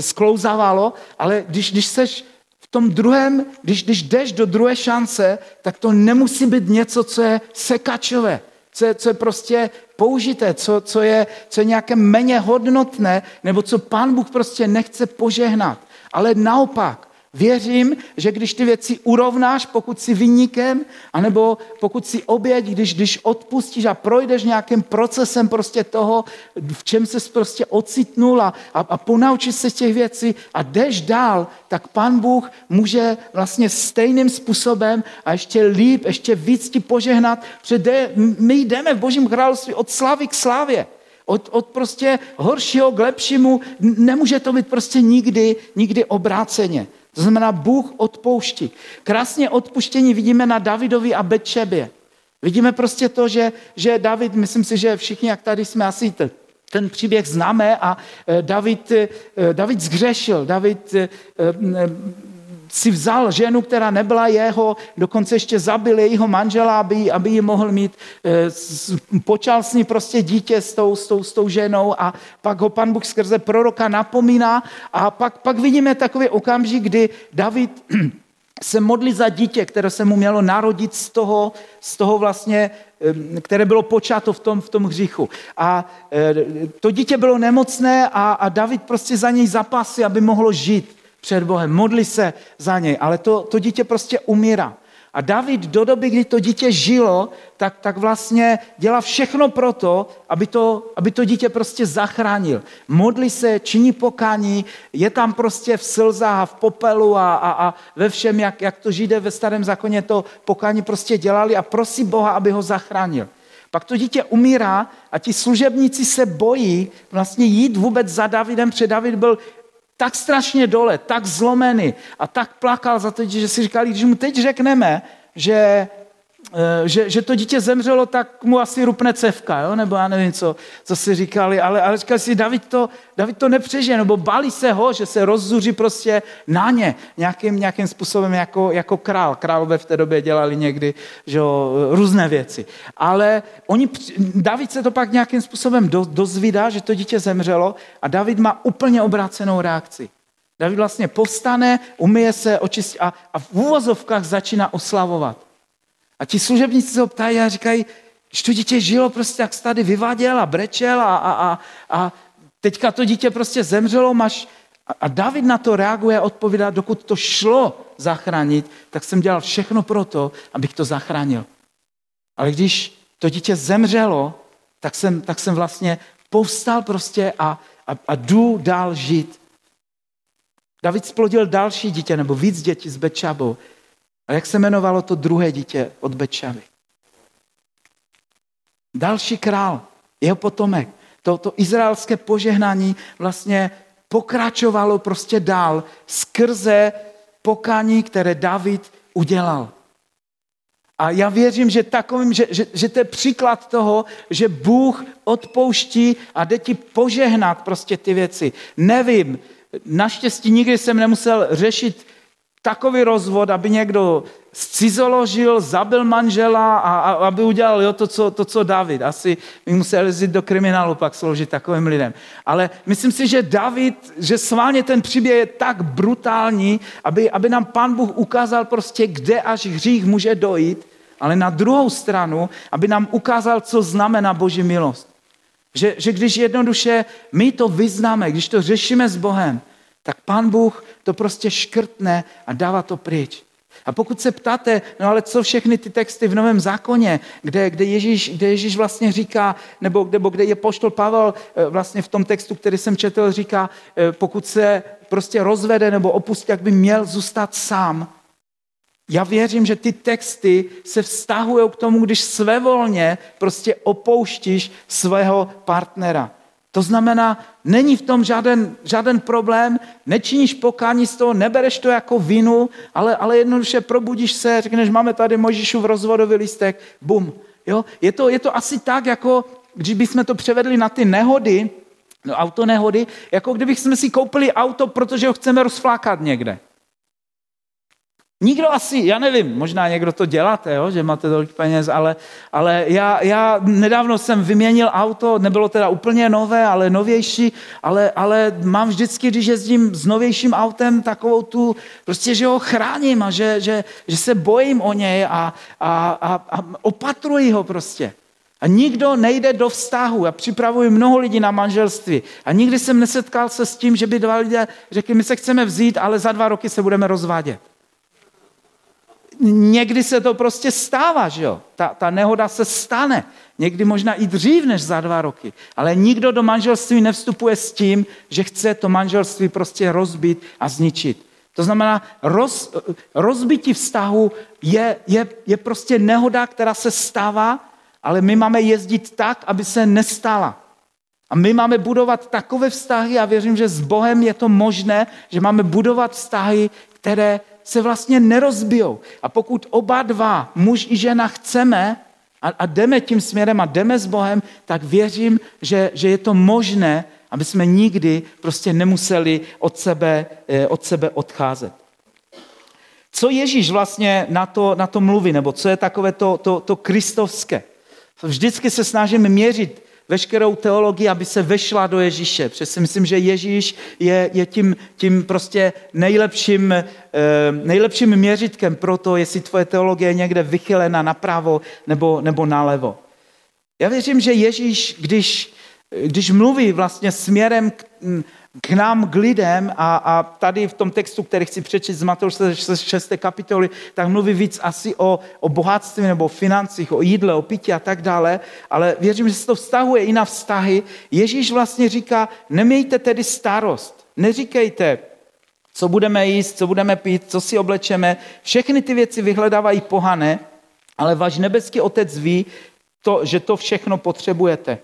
sklouzávalo, ale když, když v tom druhém, když, když jdeš do druhé šance, tak to nemusí být něco, co je sekačové, co je, co je prostě použité, co, co, je, co je nějaké méně hodnotné, nebo co pán Bůh prostě nechce požehnat. Ale naopak, Věřím, že když ty věci urovnáš, pokud jsi vynikem, anebo pokud si oběť, když, když odpustíš a projdeš nějakým procesem prostě toho, v čem se prostě ocitnul a, a, a ponaučíš se těch věcí a jdeš dál, tak pan Bůh může vlastně stejným způsobem a ještě líp, ještě víc ti požehnat, protože my jdeme v Božím království od slávy k slávě. Od, od prostě horšího k lepšímu nemůže to být prostě nikdy, nikdy obráceně. To znamená, Bůh odpouští. Krásně odpuštění vidíme na Davidovi a Betšebě. Vidíme prostě to, že, že David, myslím si, že všichni, jak tady jsme asi ten příběh známe a eh, David, eh, David zgřešil. David eh, si vzal ženu, která nebyla jeho, dokonce ještě zabil jejího manžela, aby, aby ji mohl mít, e, počal s ní prostě dítě s tou, s, tou, s tou ženou a pak ho pan Bůh skrze proroka napomíná a pak, pak vidíme takový okamžik, kdy David <clears throat> se modlí za dítě, které se mu mělo narodit z toho, z toho vlastně, které bylo počato v tom, v tom hříchu. A e, to dítě bylo nemocné a, a David prostě za něj zapasy, aby mohlo žít před Bohem, modli se za něj, ale to, to dítě prostě umírá. A David do doby, kdy to dítě žilo, tak, tak vlastně dělá všechno pro to, aby to, aby to dítě prostě zachránil. Modlí se, činí pokání, je tam prostě v slzách a v popelu a, a, a ve všem, jak, jak to židé ve starém zákoně to pokání prostě dělali a prosí Boha, aby ho zachránil. Pak to dítě umírá a ti služebníci se bojí vlastně jít vůbec za Davidem, protože David byl tak strašně dole, tak zlomený a tak plakal za to, že si říkali, když mu teď řekneme, že že, že to dítě zemřelo, tak mu asi rupne cevka, jo? nebo já nevím, co, co si říkali, ale, ale říkali si, David to, David to nepřežije, nebo bali se ho, že se rozzuří prostě na ně nějakým, nějakým způsobem jako, jako král. Králové v té době dělali někdy že jo, různé věci. Ale oni, David se to pak nějakým způsobem do, dozvídá, že to dítě zemřelo a David má úplně obrácenou reakci. David vlastně povstane, umyje se, očistí a, a v úvozovkách začíná oslavovat. A ti služebníci se ho ptají a říkají, že to dítě žilo prostě, jak tady vyváděl a brečel a, a, a, a teďka to dítě prostě zemřelo, máš... A David na to reaguje a odpovídá, dokud to šlo zachránit, tak jsem dělal všechno pro to, abych to zachránil. Ale když to dítě zemřelo, tak jsem, tak jsem vlastně povstal prostě a, a, a jdu dál žít. David splodil další dítě, nebo víc dětí s Bečabou. A jak se jmenovalo to druhé dítě od Bečavy? Další král, jeho potomek. To, to izraelské požehnání vlastně pokračovalo prostě dál skrze pokání, které David udělal. A já věřím, že takovým, že, že, že to je příklad toho, že Bůh odpouští a jde ti požehnat prostě ty věci. Nevím, naštěstí nikdy jsem nemusel řešit takový rozvod, aby někdo scizoložil, zabil manžela a, a aby udělal jo, to, co, to, co David. Asi by musel jít do kriminálu pak sloužit takovým lidem. Ale myslím si, že David, že sválně ten příběh je tak brutální, aby, aby nám pan Bůh ukázal prostě, kde až hřích může dojít, ale na druhou stranu, aby nám ukázal, co znamená Boží milost. Že, že když jednoduše my to vyznáme, když to řešíme s Bohem, tak pán Bůh to prostě škrtne a dává to pryč. A pokud se ptáte, no ale co všechny ty texty v Novém zákoně, kde, kde, Ježíš, kde Ježíš vlastně říká, nebo, nebo kde je poštol Pavel eh, vlastně v tom textu, který jsem četl, říká, eh, pokud se prostě rozvede nebo opustí, jak by měl zůstat sám. Já věřím, že ty texty se vztahují k tomu, když svévolně prostě opouštíš svého partnera. To znamená, není v tom žádný, žádný problém, nečiníš pokání z toho, nebereš to jako vinu, ale, ale jednoduše probudíš se, řekneš, máme tady v rozvodový listek, bum. Jo? Je, to, je to asi tak, jako když bychom to převedli na ty nehody, no, auto nehody, jako kdybychom si koupili auto, protože ho chceme rozflákat někde. Nikdo asi, já nevím, možná někdo to děláte, jo, že máte tolik peněz, ale, ale já, já nedávno jsem vyměnil auto, nebylo teda úplně nové, ale novější, ale, ale mám vždycky, když jezdím s novějším autem, takovou tu, prostě, že ho chráním a že, že, že se bojím o něj a, a, a, a opatruji ho prostě. A nikdo nejde do vztahu. Já připravuji mnoho lidí na manželství. A nikdy jsem nesetkal se s tím, že by dva lidé řekli, my se chceme vzít, ale za dva roky se budeme rozvádět. Někdy se to prostě stává, že jo? Ta, ta nehoda se stane. Někdy možná i dřív než za dva roky. Ale nikdo do manželství nevstupuje s tím, že chce to manželství prostě rozbít a zničit. To znamená, roz, rozbití vztahu je, je, je prostě nehoda, která se stává, ale my máme jezdit tak, aby se nestala. A my máme budovat takové vztahy a věřím, že s Bohem je to možné, že máme budovat vztahy, které se vlastně nerozbijou. A pokud oba dva, muž i žena, chceme a, a jdeme tím směrem a jdeme s Bohem, tak věřím, že, že je to možné, aby jsme nikdy prostě nemuseli od sebe, eh, od sebe odcházet. Co Ježíš vlastně na to, na to mluví, nebo co je takové to, to, to kristovské? Vždycky se snažíme měřit veškerou teologii, aby se vešla do Ježíše. Protože si myslím, že Ježíš je, je tím, tím prostě nejlepším, eh, nejlepším měřitkem pro to, jestli tvoje teologie je někde vychylena napravo nebo, nebo nalevo. Já věřím, že Ježíš, když, když mluví vlastně směrem k, k nám, k lidem a, a tady v tom textu, který chci přečíst z Matouše 6. kapitoly, tak mluví víc asi o, o bohatství nebo o financích, o jídle, o pití a tak dále, ale věřím, že se to vztahuje i na vztahy. Ježíš vlastně říká, nemějte tedy starost, neříkejte, co budeme jíst, co budeme pít, co si oblečeme. Všechny ty věci vyhledávají pohané, ale váš nebeský otec ví, to, že to všechno potřebujete.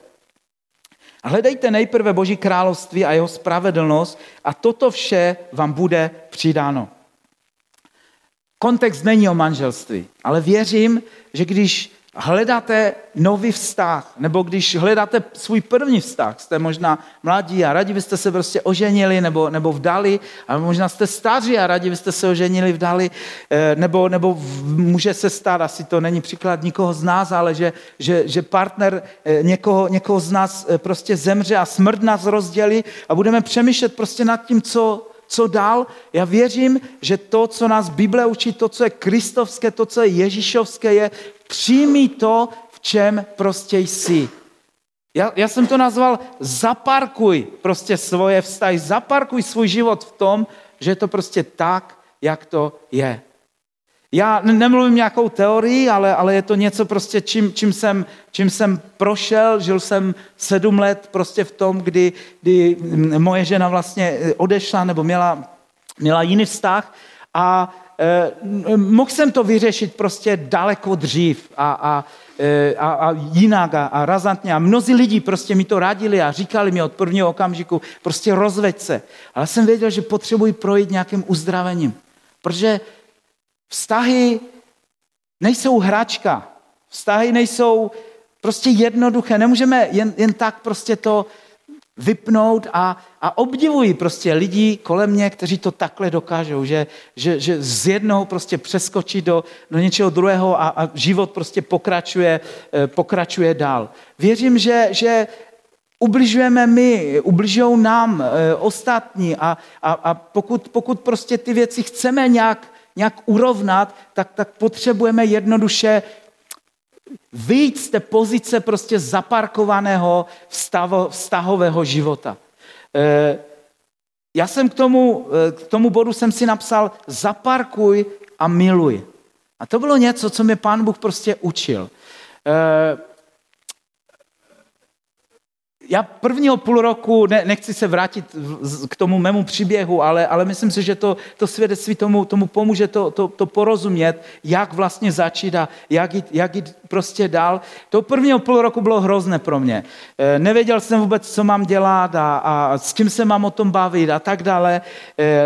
Hledejte nejprve Boží království a jeho spravedlnost a toto vše vám bude přidáno. Kontext není o manželství, ale věřím, že když hledáte nový vztah, nebo když hledáte svůj první vztah, jste možná mladí a rádi byste se prostě oženili nebo, nebo vdali, a možná jste staří a rádi byste se oženili, vdali, eh, nebo, nebo může se stát, asi to není příklad nikoho z nás, ale že, že, že partner eh, někoho, někoho z nás eh, prostě zemře a smrt nás rozdělí a budeme přemýšlet prostě nad tím, co, co dál? Já věřím, že to, co nás Bible učí, to, co je kristovské, to, co je ježíšovské, je přijmi to, v čem prostě jsi. Já, já jsem to nazval zaparkuj prostě svoje vztahy, zaparkuj svůj život v tom, že je to prostě tak, jak to je. Já nemluvím nějakou teorii, ale, ale je to něco prostě, čím, čím, jsem, čím jsem prošel. Žil jsem sedm let prostě v tom, kdy, kdy moje žena vlastně odešla nebo měla, měla jiný vztah a mohl jsem to vyřešit prostě daleko dřív a, a, eh, a, a jinak a, a razantně. A mnozí lidi prostě mi to radili a říkali mi od prvního okamžiku, prostě rozveď se. Ale jsem věděl, že potřebuji projít nějakým uzdravením. Protože Vztahy nejsou hračka. Vztahy nejsou prostě jednoduché. Nemůžeme jen, jen tak prostě to vypnout a, a obdivuji prostě lidi kolem mě, kteří to takhle dokážou, že, že, že z jednoho prostě přeskočí do, do něčeho druhého a, a život prostě pokračuje, eh, pokračuje dál. Věřím, že, že ubližujeme my, ubližují nám e, ostatní a, a, a pokud, pokud prostě ty věci chceme nějak nějak urovnat, tak, tak potřebujeme jednoduše vyjít z té pozice prostě zaparkovaného vztavo, vztahového života. E, já jsem k tomu, e, k tomu bodu jsem si napsal zaparkuj a miluj. A to bylo něco, co mě pán Bůh prostě učil. E, já prvního půl roku, ne, nechci se vrátit k tomu mému příběhu, ale, ale myslím si, že to, to svědectví tomu, tomu pomůže to, to, to porozumět, jak vlastně začít a jak jít, jak jít prostě dál. To prvního půl roku bylo hrozné pro mě. E, nevěděl jsem vůbec, co mám dělat a, a s kým se mám o tom bavit a tak dále. E,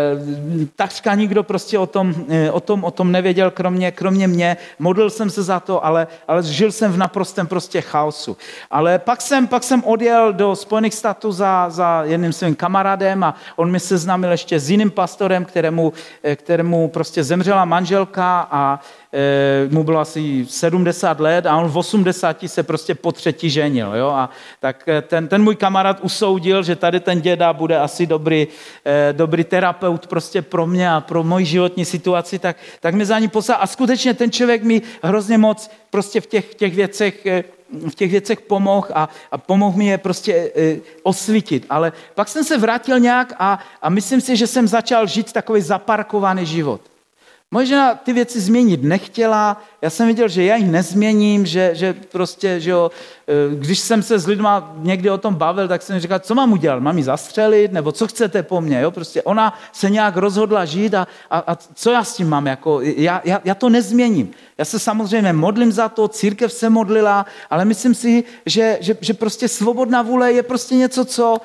takřka nikdo prostě o tom, e, o tom, o tom nevěděl, kromě, kromě mě. Modlil jsem se za to, ale, ale žil jsem v naprostém prostě chaosu. Ale pak jsem, pak jsem odjel do Spojených států za, za jedním svým kamarádem a on mi seznámil ještě s jiným pastorem, kterému, kterému prostě zemřela manželka a Eh, mu bylo asi 70 let a on v 80 se prostě po třetí ženil. Jo? A tak eh, ten, ten můj kamarád usoudil, že tady ten děda bude asi dobrý, eh, dobrý terapeut prostě pro mě a pro moji životní situaci, tak, tak mi za ní poslal. A skutečně ten člověk mi hrozně moc prostě v těch, těch věcech v těch věcech pomohl a, a pomohl mi je prostě e, osvítit. Ale pak jsem se vrátil nějak a, a myslím si, že jsem začal žít takový zaparkovaný život. Možná ty věci změnit nechtěla, já jsem viděl, že já jich nezměním, že, že prostě, že jo, e, když jsem se s lidma někdy o tom bavil, tak jsem říkal, co mám udělat, mám ji zastřelit, nebo co chcete po mně, jo, prostě ona se nějak rozhodla žít a, a, a co já s tím mám, jako, já, já, já to nezměním. Já se samozřejmě modlím za to, církev se modlila, ale myslím si, že, že, že prostě svobodná vůle je prostě něco, co,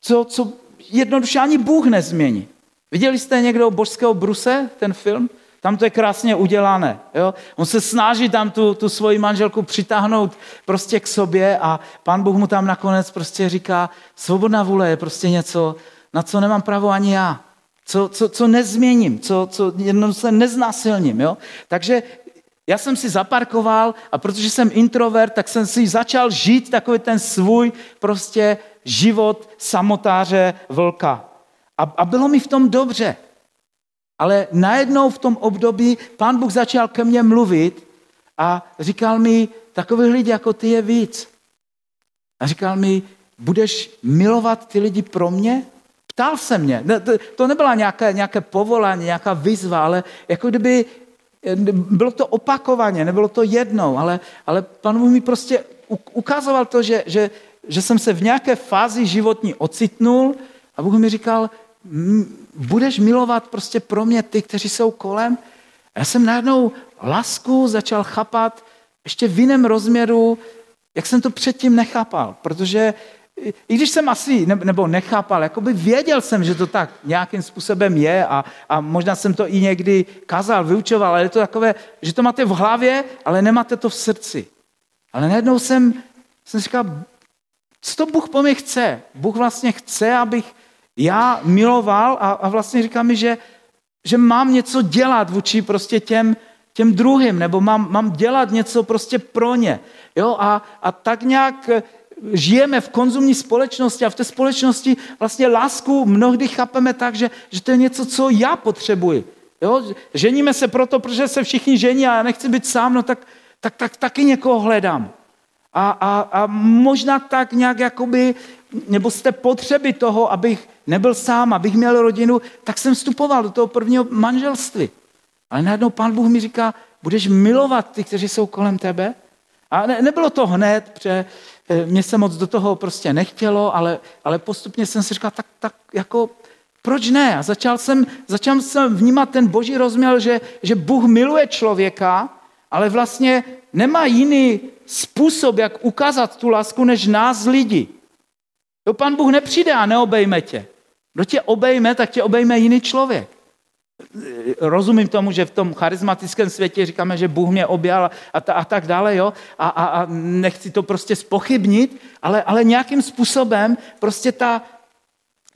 co, co jednoduše ani Bůh nezmění. Viděli jste někdo božského bruse, ten film? Tam to je krásně udělané. Jo? On se snaží tam tu, tu svoji manželku přitáhnout prostě k sobě a pán Bůh mu tam nakonec prostě říká, svobodná vůle je prostě něco, na co nemám právo ani já. Co, co, co nezměním, co, co jenom se neznásilním. Jo? Takže já jsem si zaparkoval a protože jsem introvert, tak jsem si začal žít takový ten svůj prostě život samotáře vlka. A, a bylo mi v tom dobře. Ale najednou v tom období pán Bůh začal ke mně mluvit a říkal mi, takových lidí jako ty je víc. A říkal mi, budeš milovat ty lidi pro mě? Ptal se mě. To nebyla nějaké, nějaké povolání, nějaká výzva, ale jako kdyby bylo to opakovaně, nebylo to jednou, ale, ale pan Bůh mi prostě ukazoval to, že, že, že jsem se v nějaké fázi životní ocitnul a Bůh mi říkal, budeš milovat prostě pro mě ty, kteří jsou kolem. Já jsem najednou lasku začal chápat ještě v jiném rozměru, jak jsem to předtím nechápal, protože i když jsem asi, nebo nechápal, jakoby věděl jsem, že to tak nějakým způsobem je a, a možná jsem to i někdy kazal, vyučoval, ale je to takové, že to máte v hlavě, ale nemáte to v srdci. Ale najednou jsem, jsem říkal, co to Bůh po mě chce? Bůh vlastně chce, abych já miloval a, a vlastně říká mi, že, že mám něco dělat vůči prostě těm, těm druhým, nebo mám, mám dělat něco prostě pro ně. Jo? A, a tak nějak eh, žijeme v konzumní společnosti a v té společnosti vlastně lásku mnohdy chápeme tak, že, že to je něco, co já potřebuji. Jo? Ženíme se proto, protože se všichni žení a já nechci být sám, no tak, tak, tak taky někoho hledám. A, a, a možná tak nějak jakoby, nebo jste potřeby toho, abych nebyl sám, abych měl rodinu, tak jsem vstupoval do toho prvního manželství. Ale najednou pán Bůh mi říká, budeš milovat ty, kteří jsou kolem tebe. A ne, nebylo to hned, protože eh, mě se moc do toho prostě nechtělo, ale, ale postupně jsem si říkal, tak, tak jako proč ne? A začal jsem, začal jsem vnímat ten boží rozměr, že, že Bůh miluje člověka, ale vlastně nemá jiný způsob, jak ukázat tu lásku, než nás lidi. Jo, pan Bůh nepřijde a neobejme tě. Kdo tě obejme, tak tě obejme jiný člověk. Rozumím tomu, že v tom charismatickém světě říkáme, že Bůh mě objal a, ta, a tak dále, jo? A, a, a nechci to prostě spochybnit, ale, ale nějakým způsobem prostě ta,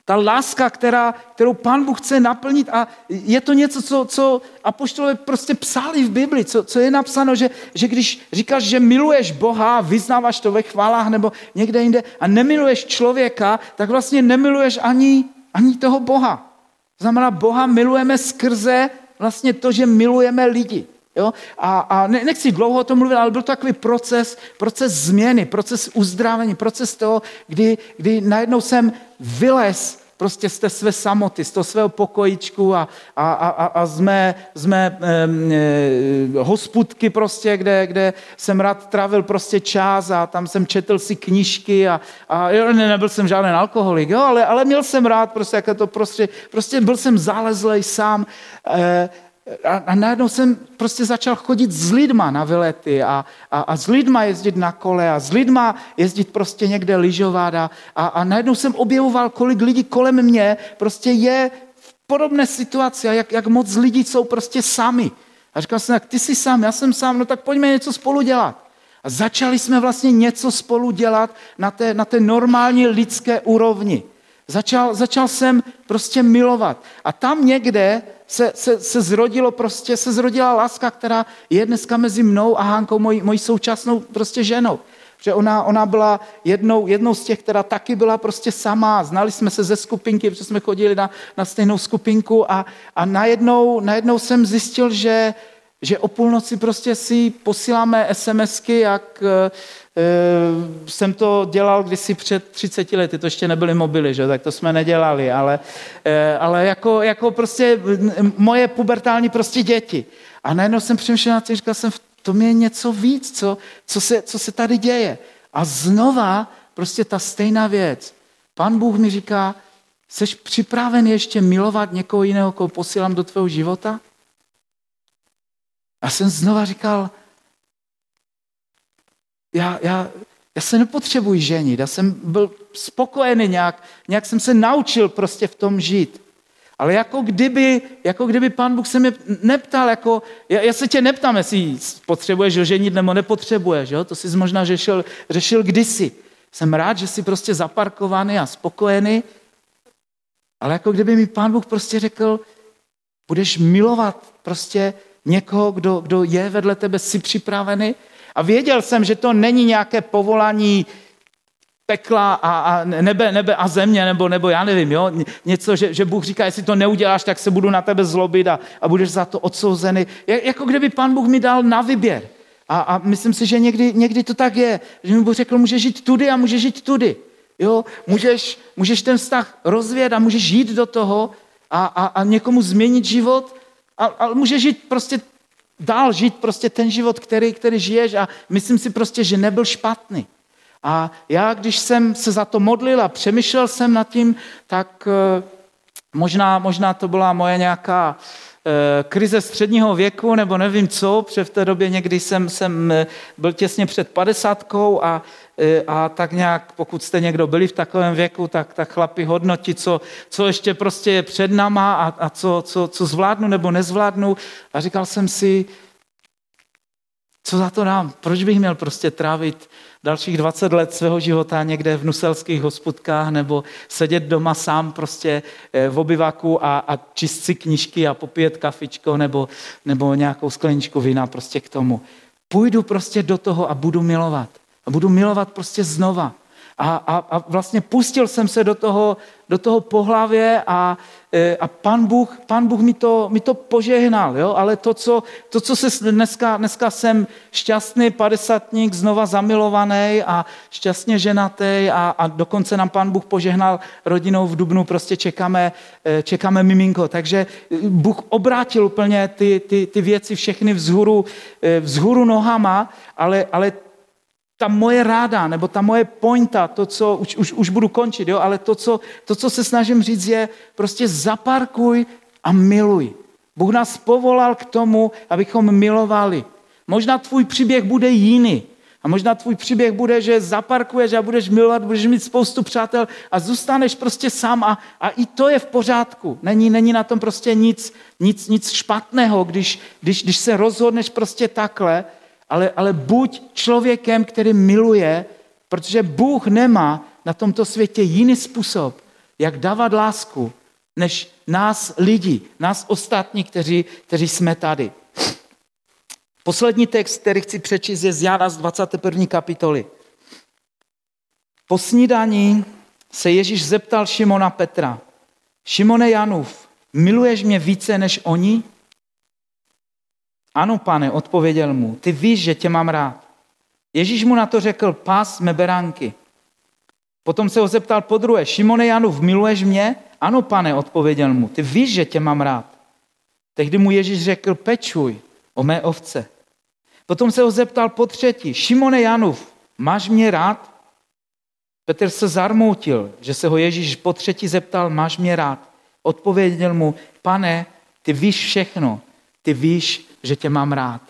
ta láska, která, kterou Pán Bůh chce naplnit a je to něco, co, co apoštolové prostě psali v Bibli, co, co je napsáno, že, že když říkáš, že miluješ Boha, vyznáváš to ve chválách nebo někde jinde a nemiluješ člověka, tak vlastně nemiluješ ani, ani toho Boha. Znamená, Boha milujeme skrze vlastně to, že milujeme lidi. Jo? A, a ne, nechci dlouho o tom mluvit, ale byl to takový proces, proces změny, proces uzdravení, proces toho, kdy, kdy najednou jsem vylez prostě z té své samoty, z toho svého pokojičku a, a, a, a z mé, z mé e, hospudky prostě, kde, kde jsem rád trávil prostě čas a tam jsem četl si knížky a, a jo, ne, nebyl jsem žádný alkoholik, jo, ale, ale měl jsem rád prostě, jaké to prostě, prostě byl jsem zálezlej sám e, a, a najednou jsem prostě začal chodit s lidma na vylety a, a, a s lidma jezdit na kole a s lidma jezdit prostě někde lyžovat a, a, a najednou jsem objevoval, kolik lidí kolem mě prostě je v podobné situaci a jak, jak moc lidí jsou prostě sami. A říkal jsem, jak ty jsi sám, já jsem sám, no tak pojďme něco spolu dělat. A začali jsme vlastně něco spolu dělat na té, na té normální lidské úrovni. Začal, začal jsem prostě milovat. A tam někde se, se, se zrodilo prostě, se zrodila láska, která je dneska mezi mnou a Hánkou, mojí, mojí současnou prostě ženou. Že ona, ona byla jednou, jednou z těch, která taky byla prostě sama. Znali jsme se ze skupinky, protože jsme chodili na, na stejnou skupinku a, a najednou, najednou jsem zjistil, že, že o půlnoci prostě si posíláme SMSky, jak e, jsem to dělal kdysi před 30 lety, to ještě nebyly mobily, že? tak to jsme nedělali, ale, e, ale jako, jako prostě moje pubertální prostě děti. A najednou jsem přemýšlel na tím, říkal jsem, v tom je něco víc, co, co, se, co se tady děje. A znova prostě ta stejná věc. Pan Bůh mi říká, jsi připraven ještě milovat někoho jiného, koho posílám do tvého života? A jsem znova říkal, já, já, já se nepotřebuji ženit, já jsem byl spokojený nějak, nějak jsem se naučil prostě v tom žít. Ale jako kdyby, jako kdyby pán Bůh se mě neptal, jako, já, já se tě neptám, jestli potřebuješ ženit nebo nepotřebuješ, jo? to jsi možná řešil, řešil kdysi. Jsem rád, že jsi prostě zaparkovaný a spokojený, ale jako kdyby mi pán Bůh prostě řekl, budeš milovat prostě někoho, kdo, kdo je vedle tebe, jsi připravený. A věděl jsem, že to není nějaké povolání pekla a, a nebe, nebe a země, nebo, nebo já nevím, jo? něco, že, že Bůh říká, jestli to neuděláš, tak se budu na tebe zlobit a, a budeš za to odsouzený. Jako kdyby pan Bůh mi dal na výběr. A, a myslím si, že někdy, někdy to tak je, že mi Bůh řekl, můžeš žít tudy a můžeš žít tudy. Jo? Můžeš, můžeš ten vztah rozvět a můžeš jít do toho a, a, a někomu změnit život a, a můžeš žít prostě dál žít prostě ten život, který, který žiješ a myslím si prostě, že nebyl špatný. A já, když jsem se za to modlil a přemýšlel jsem nad tím, tak eh, možná, možná to byla moje nějaká eh, krize středního věku, nebo nevím co, protože v té době někdy jsem, jsem eh, byl těsně před padesátkou a, a tak nějak, pokud jste někdo byli v takovém věku, tak, tak chlapi hodnotí, co, co ještě prostě je před náma a, a co, co, co zvládnu nebo nezvládnu. A říkal jsem si, co za to dám? Proč bych měl prostě trávit dalších 20 let svého života někde v nuselských hospodkách nebo sedět doma sám prostě eh, v obyvaku a, a číst si knížky a popíjet kafičko nebo, nebo nějakou skleničku vína prostě k tomu. Půjdu prostě do toho a budu milovat. A budu milovat prostě znova. A, a, a vlastně pustil jsem se do toho, do toho pohlavě a, e, a pan Bůh, pan Bůh mi, to, mi to požehnal. Jo? Ale to co, to, co se dneska, dneska jsem šťastný padesátník, znova zamilovaný a šťastně ženatý a, a dokonce nám pan Bůh požehnal rodinou v Dubnu, prostě čekáme, e, čekáme miminko. Takže Bůh obrátil úplně ty, ty, ty věci všechny vzhůru, e, vzhůru nohama, ale, ale ta moje ráda, nebo ta moje pointa, to, co, už, už, už budu končit, jo, ale to co, to, co se snažím říct, je prostě zaparkuj a miluj. Bůh nás povolal k tomu, abychom milovali. Možná tvůj příběh bude jiný. A možná tvůj příběh bude, že zaparkuješ a budeš milovat, budeš mít spoustu přátel a zůstaneš prostě sám a, a i to je v pořádku. Není, není na tom prostě nic, nic, nic špatného, když, když, když se rozhodneš prostě takhle, ale, ale buď člověkem, který miluje, protože Bůh nemá na tomto světě jiný způsob, jak dávat lásku, než nás lidi, nás ostatní, kteří, kteří jsme tady. Poslední text, který chci přečíst, je z Jana z 21. kapitoly. Po snídaní se Ježíš zeptal Šimona Petra. Šimone Janův, miluješ mě více než oni? Ano, pane, odpověděl mu, ty víš, že tě mám rád. Ježíš mu na to řekl, pás mé beránky. Potom se ho zeptal po druhé, Šimone Janův, miluješ mě? Ano, pane, odpověděl mu, ty víš, že tě mám rád. Tehdy mu Ježíš řekl, pečuj o mé ovce. Potom se ho zeptal po třetí, Šimone Janův, máš mě rád? Petr se zarmoutil, že se ho Ježíš po třetí zeptal, máš mě rád? Odpověděl mu, pane, ty víš všechno, ty víš, že tě mám rád.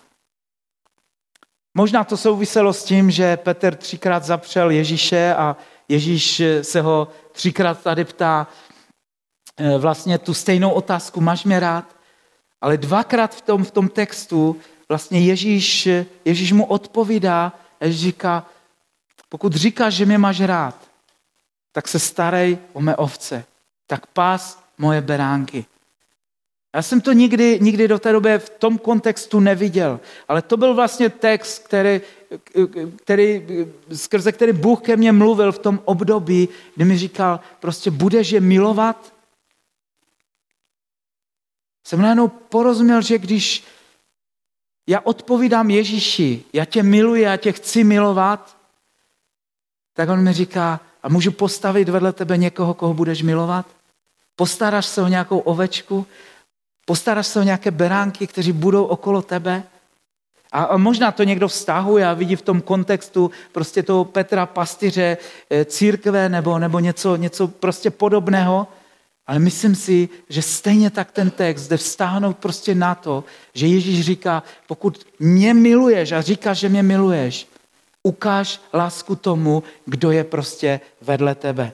Možná to souviselo s tím, že Petr třikrát zapřel Ježíše a Ježíš se ho třikrát tady ptá eh, vlastně tu stejnou otázku, máš mě rád? Ale dvakrát v tom, v tom textu vlastně Ježíš, Ježíš mu odpovídá a Ježíš říká, pokud říkáš, že mě máš rád, tak se starej o mé ovce, tak pás moje beránky. Já jsem to nikdy, nikdy do té doby v tom kontextu neviděl, ale to byl vlastně text, který, který, skrze který Bůh ke mně mluvil v tom období, kdy mi říkal, prostě budeš je milovat. Jsem najednou porozuměl, že když, já odpovídám Ježíši, já tě miluji, já tě chci milovat, tak on mi říká, a můžu postavit vedle tebe někoho, koho budeš milovat? Postaráš se o nějakou ovečku? Postaráš se o nějaké beránky, kteří budou okolo tebe? A možná to někdo vztahuje a vidí v tom kontextu prostě toho Petra pastyře, eh, církve nebo, nebo něco, něco prostě podobného. Ale myslím si, že stejně tak ten text jde vztáhnout prostě na to, že Ježíš říká, pokud mě miluješ a říkáš, že mě miluješ, ukáž lásku tomu, kdo je prostě vedle tebe.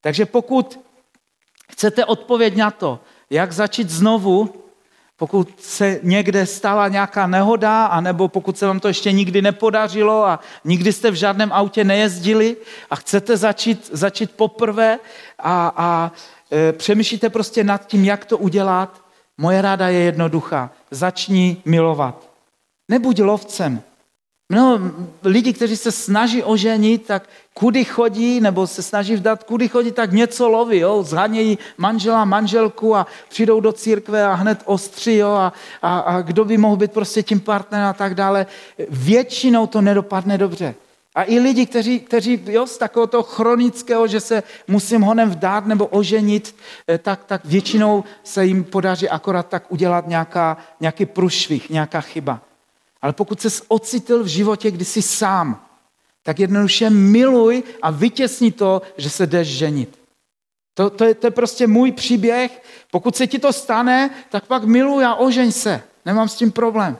Takže pokud chcete odpověď na to, jak začít znovu, pokud se někde stala nějaká nehoda, anebo pokud se vám to ještě nikdy nepodařilo a nikdy jste v žádném autě nejezdili a chcete začít, začít poprvé a, a e, přemýšlíte prostě nad tím, jak to udělat, moje ráda je jednoduchá. Začni milovat. Nebuď lovcem. No, lidi, kteří se snaží oženit, tak kudy chodí, nebo se snaží vdat, kudy chodí, tak něco loví, jo? zhanějí manžela, manželku a přijdou do církve a hned ostří, jo? A, a, a kdo by mohl být prostě tím partnerem a tak dále. Většinou to nedopadne dobře. A i lidi, kteří, kteří jo, z takového toho chronického, že se musím honem vdát nebo oženit, eh, tak, tak většinou se jim podaří akorát tak udělat nějaká, nějaký průšvih, nějaká chyba. Ale pokud se ocitl v životě, kdy jsi sám, tak jednoduše miluj a vytěsni to, že se jdeš ženit. To, to, je, to je prostě můj příběh. Pokud se ti to stane, tak pak miluj a ožeň se. Nemám s tím problém.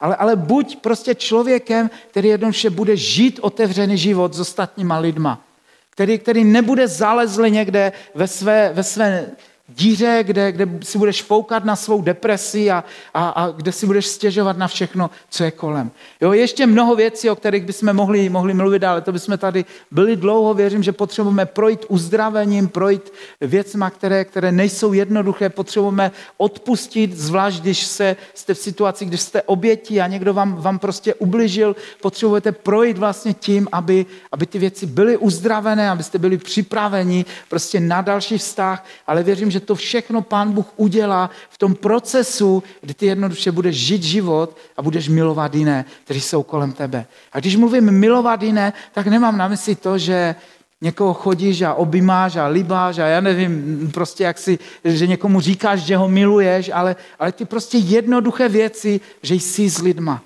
Ale, ale buď prostě člověkem, který jednoduše bude žít otevřený život s ostatníma lidma. Který, který nebude zalezli někde ve své, ve své díře, kde, kde si budeš foukat na svou depresi a, a, a kde si budeš stěžovat na všechno, co je kolem. Jo, ještě mnoho věcí, o kterých bychom mohli, mohli mluvit, ale to bychom tady byli dlouho. Věřím, že potřebujeme projít uzdravením, projít věcma, které, které nejsou jednoduché. Potřebujeme odpustit, zvlášť když se, jste v situaci, když jste oběti a někdo vám, vám prostě ubližil. Potřebujete projít vlastně tím, aby, aby ty věci byly uzdravené, abyste byli připraveni prostě na další vztah, ale věřím, že to všechno Pán Bůh udělá v tom procesu, kdy ty jednoduše budeš žít život a budeš milovat jiné, kteří jsou kolem tebe. A když mluvím milovat jiné, tak nemám na mysli to, že někoho chodíš a objímáš a libáš a já nevím, prostě jak si, že někomu říkáš, že ho miluješ, ale, ale ty prostě jednoduché věci, že jsi s lidma.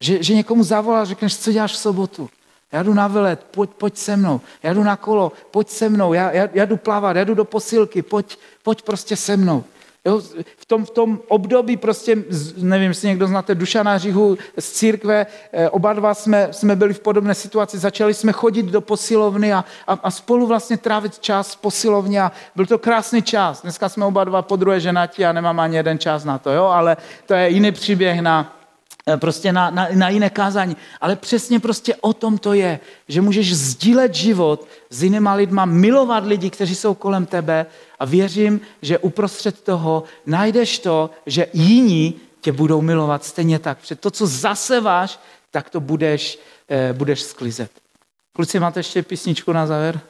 Že, že někomu zavoláš, řekneš, co děláš v sobotu. Já jdu na vylet, pojď, pojď se mnou. Já jdu na kolo, pojď se mnou. Já, já, já jdu plavat, já jdu do posilky, pojď, pojď prostě se mnou. Jo, v, tom, v tom období prostě, nevím, jestli někdo znáte Dušana Říhu z církve, eh, oba dva jsme, jsme byli v podobné situaci, začali jsme chodit do posilovny a, a, a spolu vlastně trávit čas v posilovně a byl to krásný čas. Dneska jsme oba dva po druhé ženatí a nemám ani jeden čas na to, jo, ale to je jiný příběh na, prostě na, na, na jiné kázání. Ale přesně prostě o tom to je, že můžeš sdílet život s jinýma lidma, milovat lidi, kteří jsou kolem tebe a věřím, že uprostřed toho najdeš to, že jiní tě budou milovat stejně tak. Protože to, co zaseváš, tak to budeš, eh, budeš sklizet. Kluci, máte ještě písničku na závěr?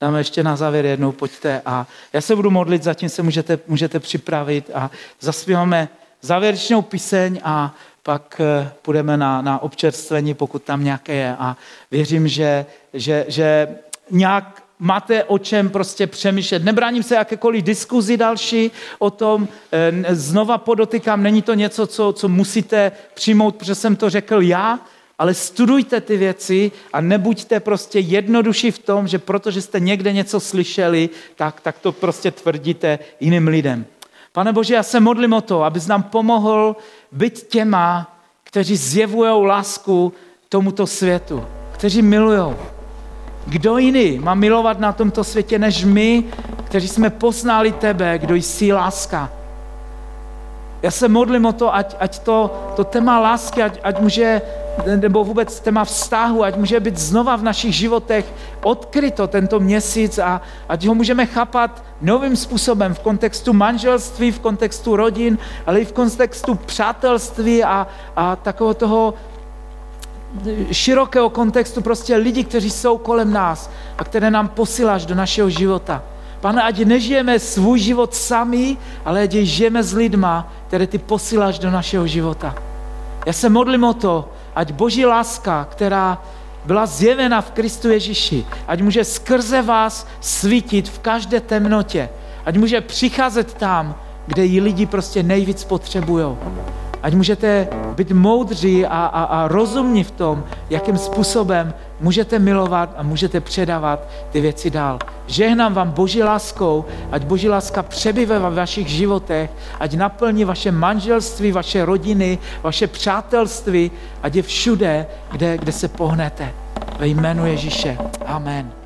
Dáme ještě na závěr jednou, pojďte. A já se budu modlit, zatím se můžete, můžete připravit a zaspíváme závěrečnou píseň a pak eh, půjdeme na, na občerstvení, pokud tam nějaké je. A věřím, že, že, že nějak máte o čem prostě přemýšlet. Nebráním se jakékoliv diskuzi další o tom. Eh, znova podotykám, není to něco, co, co musíte přijmout, protože jsem to řekl já, ale studujte ty věci a nebuďte prostě jednodušší v tom, že protože jste někde něco slyšeli, tak, tak to prostě tvrdíte jiným lidem. Pane Bože, já se modlím o to, abys nám pomohl být těma, kteří zjevují lásku tomuto světu, kteří milují. Kdo jiný má milovat na tomto světě než my, kteří jsme poznali tebe, kdo jsi láska. Já se modlím o to, ať, ať to, to téma lásky, ať, ať může nebo vůbec téma vztahu, ať může být znova v našich životech odkryto tento měsíc a ať ho můžeme chápat novým způsobem v kontextu manželství, v kontextu rodin, ale i v kontextu přátelství a, a takového toho širokého kontextu prostě lidi, kteří jsou kolem nás a které nám posíláš do našeho života. Pane, ať nežijeme svůj život sami, ale ať žijeme s lidma, které ty posíláš do našeho života. Já se modlím o to, ať boží láska, která byla zjevena v Kristu Ježíši, ať může skrze vás svítit v každé temnotě, ať může přicházet tam, kde ji lidi prostě nejvíc potřebují. Ať můžete být moudří a, a, a rozumní v tom, jakým způsobem můžete milovat a můžete předávat ty věci dál. Žehnám vám Boží láskou, ať Boží láska přebyve ve vašich životech, ať naplní vaše manželství, vaše rodiny, vaše přátelství, ať je všude, kde, kde se pohnete. Ve jménu Ježíše. Amen.